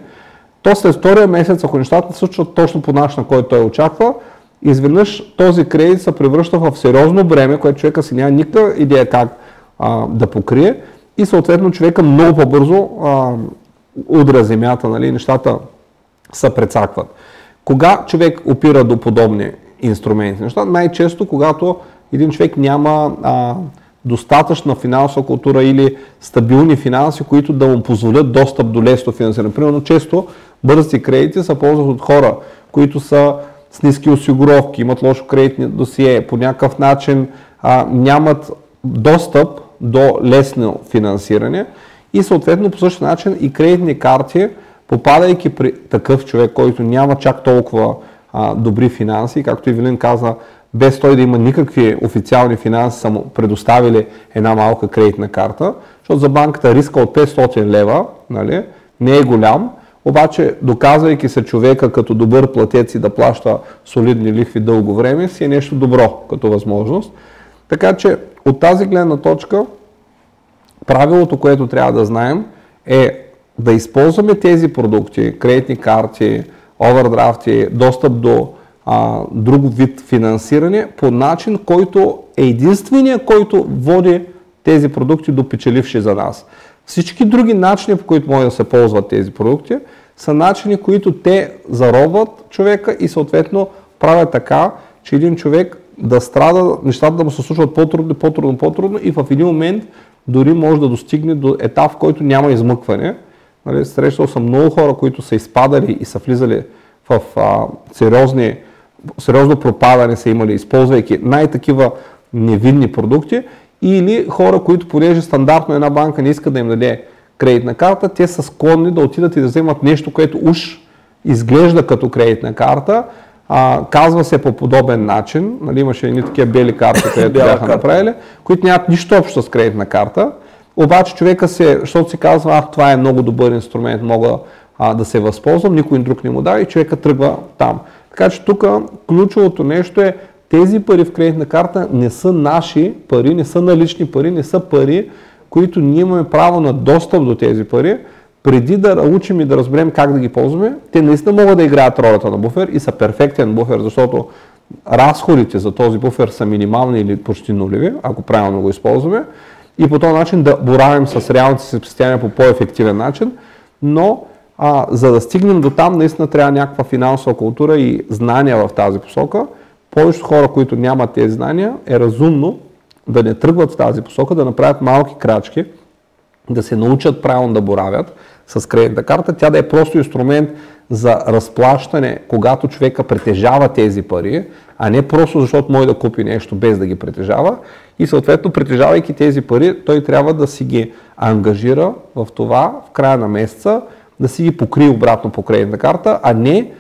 S2: то след втория месец, ако нещата се случват точно по начин, на който той очаква, изведнъж този кредит се превръща в сериозно бреме, което човека си няма никаква идея как а, да покрие и съответно човека много по-бързо а, удра земята, нали, нещата се прецакват. Кога човек опира до подобни инструменти? Неща? Най-често, когато един човек няма а, достатъчна финансова култура или стабилни финанси, които да му позволят достъп до лесно финансиране. Примерно, често бързи кредити се ползват от хора, които са с ниски осигуровки, имат лошо кредитни досие, по някакъв начин а, нямат достъп до лесно финансиране и съответно по същия начин и кредитни карти, попадайки при такъв човек, който няма чак толкова а, добри финанси, както Ивелин каза, без той да има никакви официални финанси, са му предоставили една малка кредитна карта, защото за банката риска от 500 лева нали, не е голям, обаче доказвайки се човека като добър платец и да плаща солидни лихви дълго време, си е нещо добро като възможност. Така че от тази гледна точка правилото, което трябва да знаем е да използваме тези продукти, кредитни карти, овердрафти, достъп до а, друг вид финансиране по начин, който е единствения, който води тези продукти до печеливши за нас. Всички други начини, по които могат да се ползват тези продукти, са начини, които те заробват човека и съответно правят така, че един човек да страда, нещата да му се случват по-трудно, по-трудно, по-трудно и в един момент дори може да достигне до етап, в който няма измъкване. Нали, срещал съм много хора, които са изпадали и са влизали в а, сериозни, сериозно пропадане са имали, използвайки най-такива невинни продукти, или хора, които понеже стандартно една банка не иска да им даде кредитна карта, те са склонни да отидат и да вземат нещо, което уж изглежда като кредитна карта, а, казва се по подобен начин, нали, имаше едни такива бели карти, които бяха направили, които нямат нищо общо с кредитна карта, обаче човека се, защото си казва, ах, това е много добър инструмент, мога а, да се възползвам, никой друг не му дава и човека тръгва там. Така че тук ключовото нещо е тези пари в кредитна карта не са наши пари, не са налични пари, не са пари, които ние имаме право на достъп до тези пари, преди да учим и да разберем как да ги ползваме, те наистина могат да играят ролята на буфер и са перфектен буфер, защото разходите за този буфер са минимални или почти нулеви, ако правилно го използваме, и по този начин да боравим с реалните си спестявания по по-ефективен начин, но а, за да стигнем до там, наистина трябва някаква финансова култура и знания в тази посока. Повечето хора, които нямат тези знания, е разумно да не тръгват в тази посока, да направят малки крачки, да се научат правилно да боравят, с кредитна карта, тя да е просто инструмент за разплащане, когато човека притежава тези пари, а не просто защото може да купи нещо без да ги притежава. И съответно, притежавайки тези пари, той трябва да си ги ангажира в това в края на месеца, да си ги покрие обратно по кредитна карта, а не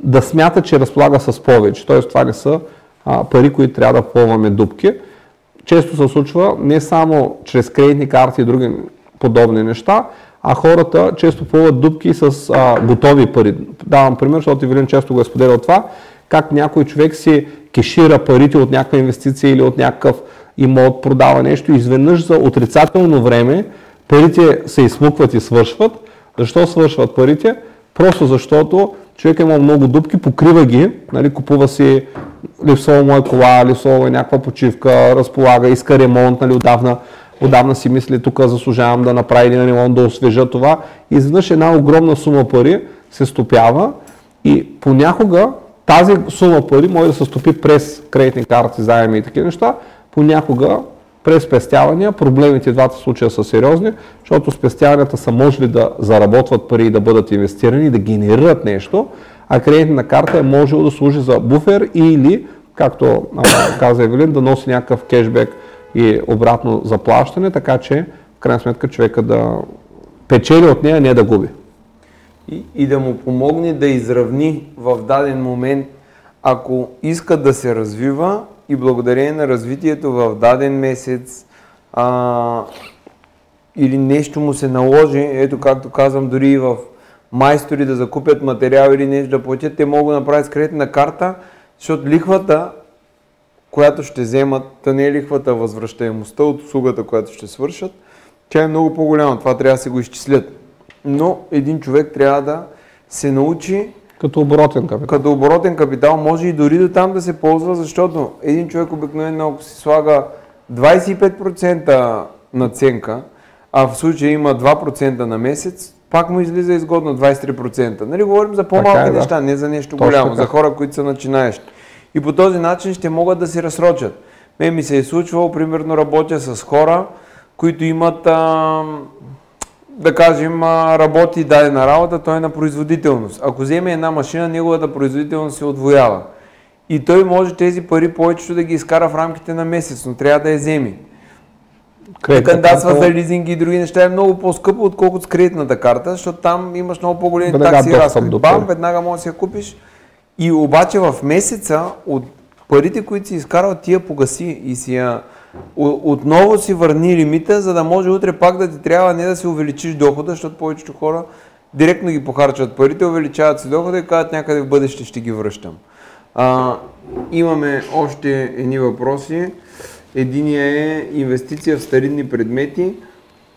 S2: да смята, че разполага с повече. Тоест, това не са а, пари, които трябва да полваме дупки. Често се случва не само чрез кредитни карти и други подобни неща, а хората често полват дупки с а, готови пари. Давам пример, защото Ивелин често го е споделял това, как някой човек си кешира парите от някаква инвестиция или от някакъв имот, продава нещо и изведнъж за отрицателно време парите се изсмукват и свършват. Защо свършват парите? Просто защото човек има много дупки, покрива ги, нали, купува си липсова му е кола, липсова е някаква почивка, разполага, иска ремонт, нали, отдавна, отдавна си мисли, тук заслужавам да направя един ремонт, да освежа това. И изведнъж една огромна сума пари се стопява и понякога тази сума пари може да се стопи през кредитни карти, заеми и такива неща, понякога през спестявания. Проблемите двата случая са сериозни, защото спестяванията са можели да заработват пари и да бъдат инвестирани, да генерират нещо, а кредитна карта е можело да служи за буфер или, както а, каза Евелин, да носи някакъв кешбек и обратно заплащане, така че в крайна сметка човека да печели от нея, не да губи.
S1: И, и да му помогне да изравни в даден момент, ако иска да се развива и благодарение на развитието в даден месец а, или нещо му се наложи, ето както казвам, дори и в майстори да закупят материал или нещо да платят, те могат да направят с кредитна карта, защото лихвата, която ще вземат, та не е лихвата, възвръщаемостта от услугата, която ще свършат, тя е много по-голяма. Това трябва да се го изчислят. Но един човек трябва да се научи
S2: като оборотен капитал.
S1: Като оборотен капитал може и дори до там да се ползва, защото един човек обикновено ако си слага 25% наценка, а в случая има 2% на месец, пак му излиза изгодно 23%. Нали, говорим за по-малки е, да. неща, не за нещо Точно голямо, така. за хора, които са начинаещи. И по този начин ще могат да си разсрочат. Мен ми се е случвало, примерно работя с хора, които имат а, да кажем, работи дадена работа, той е на производителност. Ако вземе една машина, неговата производителност се отвоява. И той може тези пари повечето да ги изкара в рамките на месец, но трябва да я вземе. Кандидатства за лизинги и други неща е много по-скъпо, отколкото с кредитната карта, защото там имаш много по-големи такси и разходи. Бам, веднага можеш да си я купиш. И обаче в месеца от парите, които си изкарал, ти я погаси и си я отново си върни лимита, за да може утре пак да ти трябва не да си увеличиш дохода, защото повечето хора директно ги похарчват парите, увеличават си дохода и казват някъде в бъдеще ще ги връщам. А, имаме още едни въпроси. Единия е инвестиция в старинни предмети.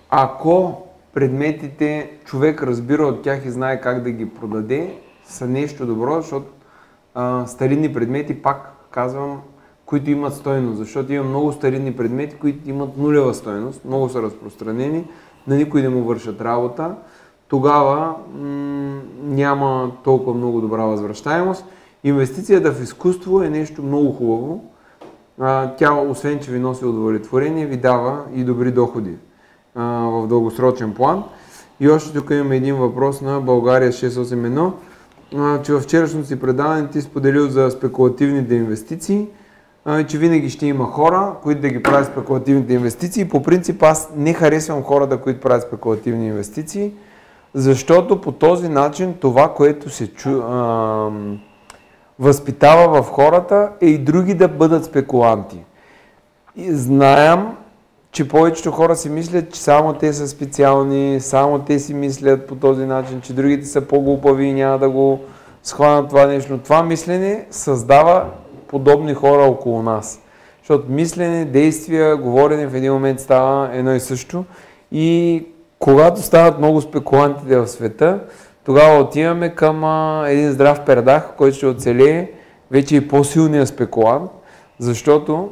S1: Ако предметите човек разбира от тях и знае как да ги продаде, са нещо добро, защото старинни предмети, пак казвам, които имат стойност, защото има много старинни предмети, които имат нулева стойност, много са разпространени, на никой не му вършат работа, тогава м- няма толкова много добра възвръщаемост. Инвестицията в изкуство е нещо много хубаво. А, тя, освен че ви носи удовлетворение, ви дава и добри доходи а, в дългосрочен план. И още тук имаме един въпрос на България 681, а, че във вчерашното си предаване ти споделил за спекулативните инвестиции че винаги ще има хора, които да ги правят спекулативните инвестиции. По принцип аз не харесвам хората, които правят спекулативни инвестиции, защото по този начин това, което се чу, а, възпитава в хората е и други да бъдат спекуланти. И знаем, че повечето хора си мислят, че само те са специални, само те си мислят по този начин, че другите са по-глупави и няма да го схванат това нещо. Но това мислене създава подобни хора около нас. Защото мислене, действия, говорене в един момент става едно и също. И когато стават много спекулантите в света, тогава отиваме към а, един здрав пердах, който ще оцелее вече и по-силния спекулант, защото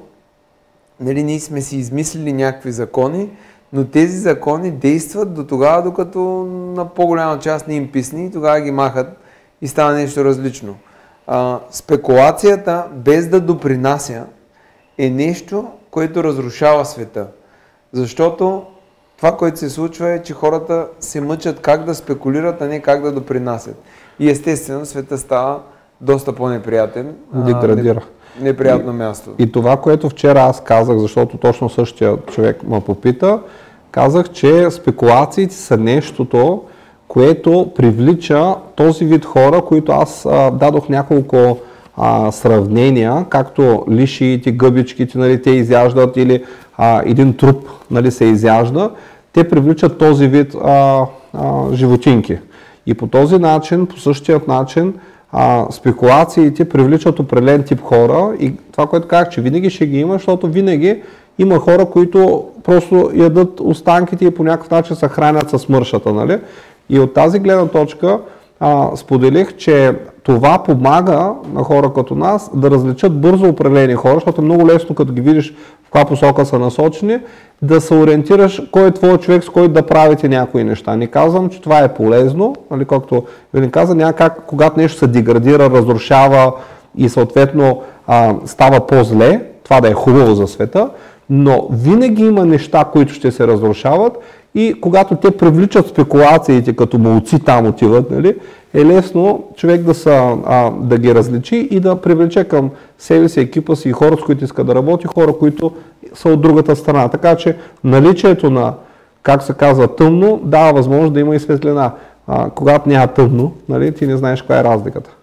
S1: нали, ние сме си измислили някакви закони, но тези закони действат до тогава, докато на по-голяма част не им писни и тогава ги махат и става нещо различно а, спекулацията без да допринася е нещо, което разрушава света. Защото това, което се случва е, че хората се мъчат как да спекулират, а не как да допринасят. И естествено света става доста по-неприятен.
S2: Деградира.
S1: Неприятно място.
S2: И това, което вчера аз казах, защото точно същия човек ме попита, казах, че спекулациите са нещото, което привлича този вид хора, които аз а, дадох няколко а, сравнения, както лишиите, гъбичките, нали, те изяждат или а, един труп нали, се изяжда, те привличат този вид а, а, животинки. И по този начин, по същият начин, а, спекулациите привличат определен тип хора и това, което казах, че винаги ще ги има, защото винаги има хора, които просто ядат останките и по някакъв начин се хранят с мършата. Нали? И от тази гледна точка а, споделих, че това помага на хора като нас да различат бързо определени хора, защото е много лесно, като ги видиш в каква посока са насочени, да се ориентираш кой е твой човек, с който да правите някои неща. Не казвам, че това е полезно, нали, както ви каза, няма когато нещо се деградира, разрушава и съответно а, става по-зле, това да е хубаво за света, но винаги има неща, които ще се разрушават и когато те привличат спекулациите, като молци там отиват, нали, е лесно човек да, са, а, да ги различи и да привлече към себе си, екипа си и хора, с които иска да работи, хора, които са от другата страна. Така че наличието на, как се казва, тъмно, дава възможност да има и светлина. А, когато няма тъмно, нали, ти не знаеш каква е разликата.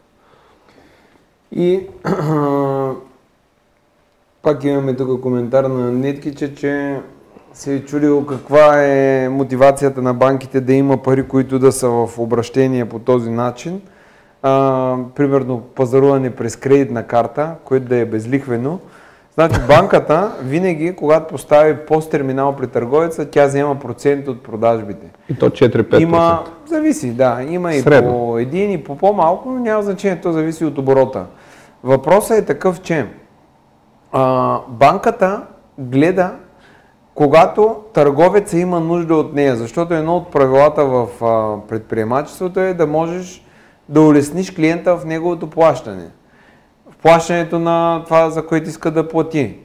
S1: И пак имаме тук коментар на Ниткиче, че се е чудил каква е мотивацията на банките да има пари, които да са в обращение по този начин. А, примерно пазаруване през кредитна карта, което да е безлихвено. Значи банката винаги, когато постави пост-терминал при търговеца, тя взема процент от продажбите.
S2: И то 4-5%.
S1: Има, зависи, да. Има и Средно. по един и по по-малко, но няма значение, то зависи от оборота. Въпросът е такъв, че а, банката гледа когато търговеца има нужда от нея, защото едно от правилата в предприемачеството е да можеш да улесниш клиента в неговото плащане. В плащането на това, за което иска да плати.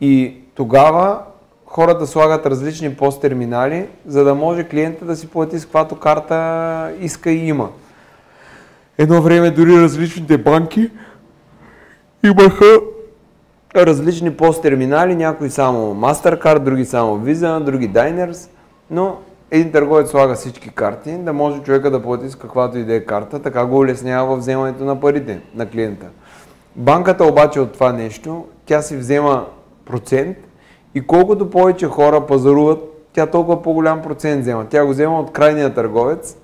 S1: И тогава хората слагат различни посттерминали, за да може клиента да си плати с каквато карта иска и има. Едно време дори различните банки имаха различни посттерминали, някои само MasterCard, други само Visa, други Diners, но един търговец слага всички карти, да може човека да плати с каквато и да е карта, така го улеснява в вземането на парите на клиента. Банката обаче от това нещо, тя си взема процент и колкото повече хора пазаруват, тя толкова по-голям процент взема. Тя го взема от крайния търговец,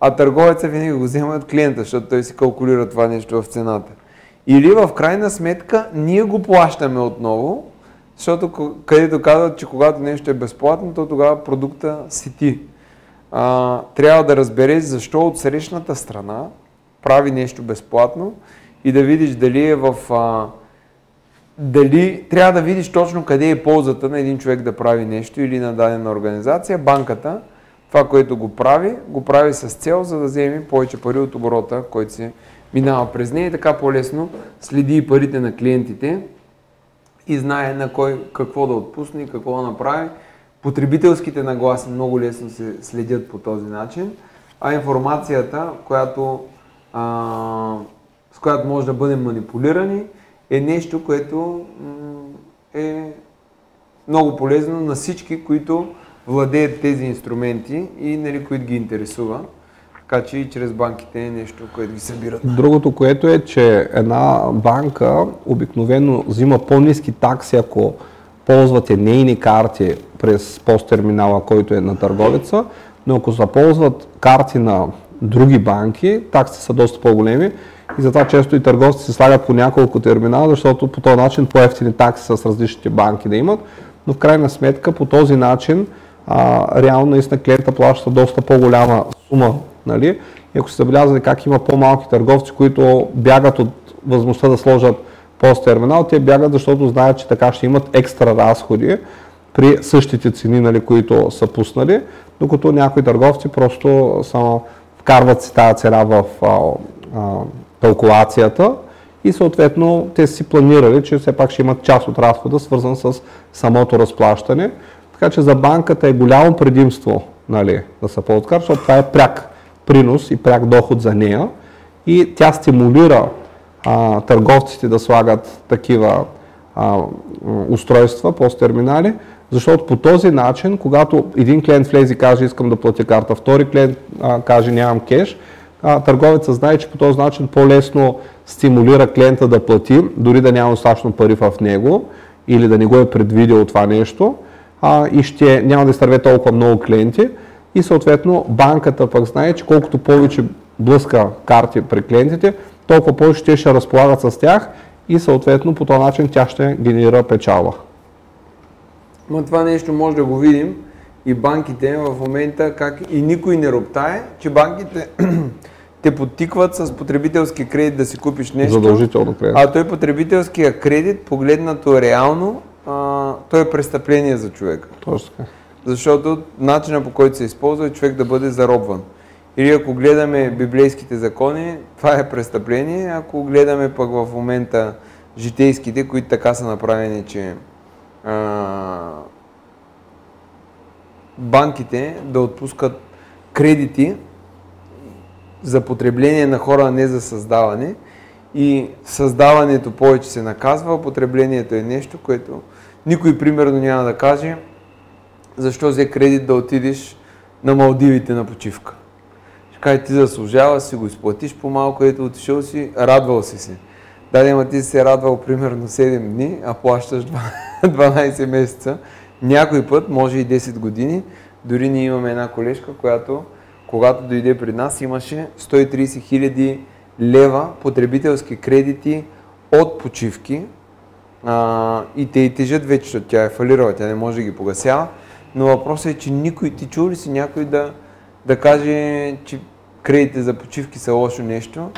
S1: а търговеца винаги го взема от клиента, защото той си калкулира това нещо в цената. Или в крайна сметка ние го плащаме отново, защото където казват, че когато нещо е безплатно, то тогава продукта си ти. А, трябва да разбереш защо от срещната страна прави нещо безплатно и да видиш дали е в... А, дали трябва да видиш точно къде е ползата на един човек да прави нещо или на дадена организация. Банката, това, което го прави, го прави с цел, за да вземе повече пари от оборота, който се минава през нея и така по-лесно следи и парите на клиентите и знае на кой какво да отпусне и какво да направи. Потребителските нагласи много лесно се следят по този начин, а информацията, която, а, с която може да бъдем манипулирани, е нещо, което е много полезно на всички, които владеят тези инструменти и нали, които ги интересува. Така че и чрез банките е нещо, което ги събират.
S2: Другото, което е, че една банка обикновено взима по-низки такси, ако ползвате нейни карти през посттерминала, който е на търговеца, но ако се ползват карти на други банки, таксите са доста по-големи и затова често и търговците се слагат по няколко терминала, защото по този начин по-ефтини такси с различните банки да имат, но в крайна сметка по този начин а, реално наистина клиента плаща доста по-голяма сума Нали? И ако се забелязали как има по-малки търговци, които бягат от възможността да сложат пост-терминал, те бягат, защото знаят, че така ще имат екстра разходи при същите цени, нали, които са пуснали, докато някои търговци просто само вкарват си тази цена в а, а, калкулацията и съответно те си планирали, че все пак ще имат част от разхода, свързан с самото разплащане. Така че за банката е голямо предимство нали, да се ползват карта, защото това е пряк принос и пряк доход за нея. И тя стимулира а, търговците да слагат такива а, устройства, пост-терминали, защото по този начин, когато един клиент влезе и каже искам да платя карта, втори клиент а, каже нямам кеш, а, търговецът знае, че по този начин по-лесно стимулира клиента да плати, дори да няма достатъчно пари в него или да не го е предвидел това нещо а, и ще няма да изтърве толкова много клиенти и съответно банката пък знае, че колкото повече блъска карти при клиентите, толкова повече те ще разполагат с тях и съответно по този начин тя ще генерира печалба.
S1: Но това нещо може да го видим и банките в момента как и никой не роптае, че банките те подтикват с потребителски кредит да си купиш нещо.
S2: Задължително кредит.
S1: А той потребителския кредит, погледнато реално, а, той е престъпление за човека.
S2: Точно така.
S1: Защото начина по който се използва е човек да бъде заробван. Или ако гледаме библейските закони, това е престъпление. Ако гледаме пък в момента житейските, които така са направени, че а, банките да отпускат кредити за потребление на хора, а не за създаване. И създаването повече се наказва, а потреблението е нещо, което никой примерно няма да каже защо взе кредит да отидеш на Малдивите на почивка. Ще ти заслужава, си го изплатиш по-малко, ето отишъл си, радвал си се. Да, ама ти се радвал примерно 7 дни, а плащаш 12 месеца. Някой път, може и 10 години, дори ние имаме една колежка, която когато дойде при нас имаше 130 хиляди лева потребителски кредити от почивки а, и те и тежат вече, защото тя е фалирала, тя не може да ги погасява. Но въпросът е, че никой, ти чул ли си някой да, да каже, че кредитите за почивки са лошо нещо?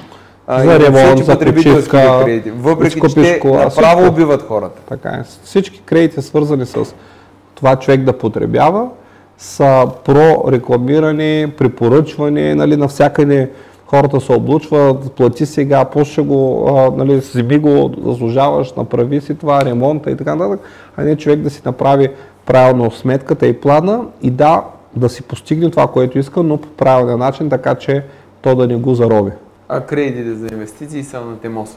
S2: А, за ремонт, за почивка,
S1: кредити. Въпреки, че те кола, направо всичко, убиват хората.
S2: Така е. Всички кредити, свързани с това човек да потребява, са прорекламирани, препоръчвани, нали, навсякъде хората се облучват, плати сега, после го, а, нали, вземи го, заслужаваш, направи си това, ремонта и така нататък, а не човек да си направи правилно сметката и плана и да, да си постигне това, което иска, но по правилния начин, така че то да не го зароби.
S1: А кредитите за инвестиции са на тем 8?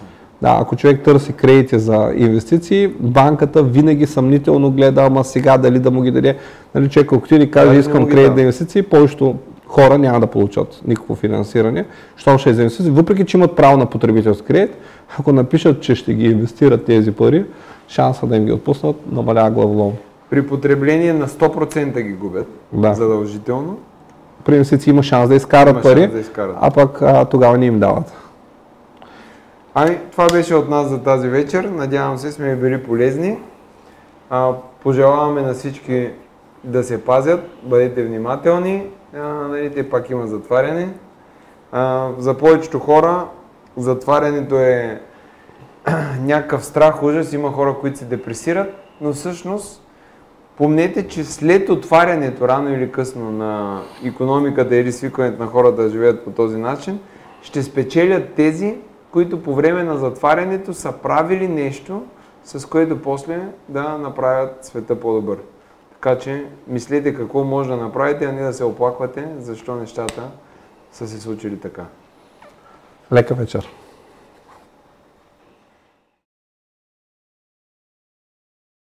S2: Да, ако човек търси кредити за инвестиции, банката винаги съмнително гледа, ама сега дали да му ги даде. Нали, човек, ако ти каже, искам кредит за инвестиции, повечето хора няма да получат никакво финансиране, що ще е за инвестиции, въпреки че имат право на потребителски кредит, ако напишат, че ще ги инвестират тези пари, шанса да им ги отпуснат намалява главоломно.
S1: При потребление на 100% ги губят да. задължително.
S2: Инвестиции има шанс да изкарат пари, да изкарат. а пък а, тогава не им дават.
S1: Ами, това беше от нас за тази вечер. Надявам се, сме били полезни. А, пожелаваме на всички да се пазят, бъдете внимателни. А, нали, те пак има затваряне. А, за повечето хора затварянето е някакъв страх, ужас. Има хора, които се депресират, но всъщност Помнете, че след отварянето, рано или късно, на економиката или свикването на хората да живеят по този начин, ще спечелят тези, които по време на затварянето са правили нещо, с което после да направят света по-добър. Така че мислете какво може да направите, а не да се оплаквате, защо нещата са се случили така.
S2: Лека вечер!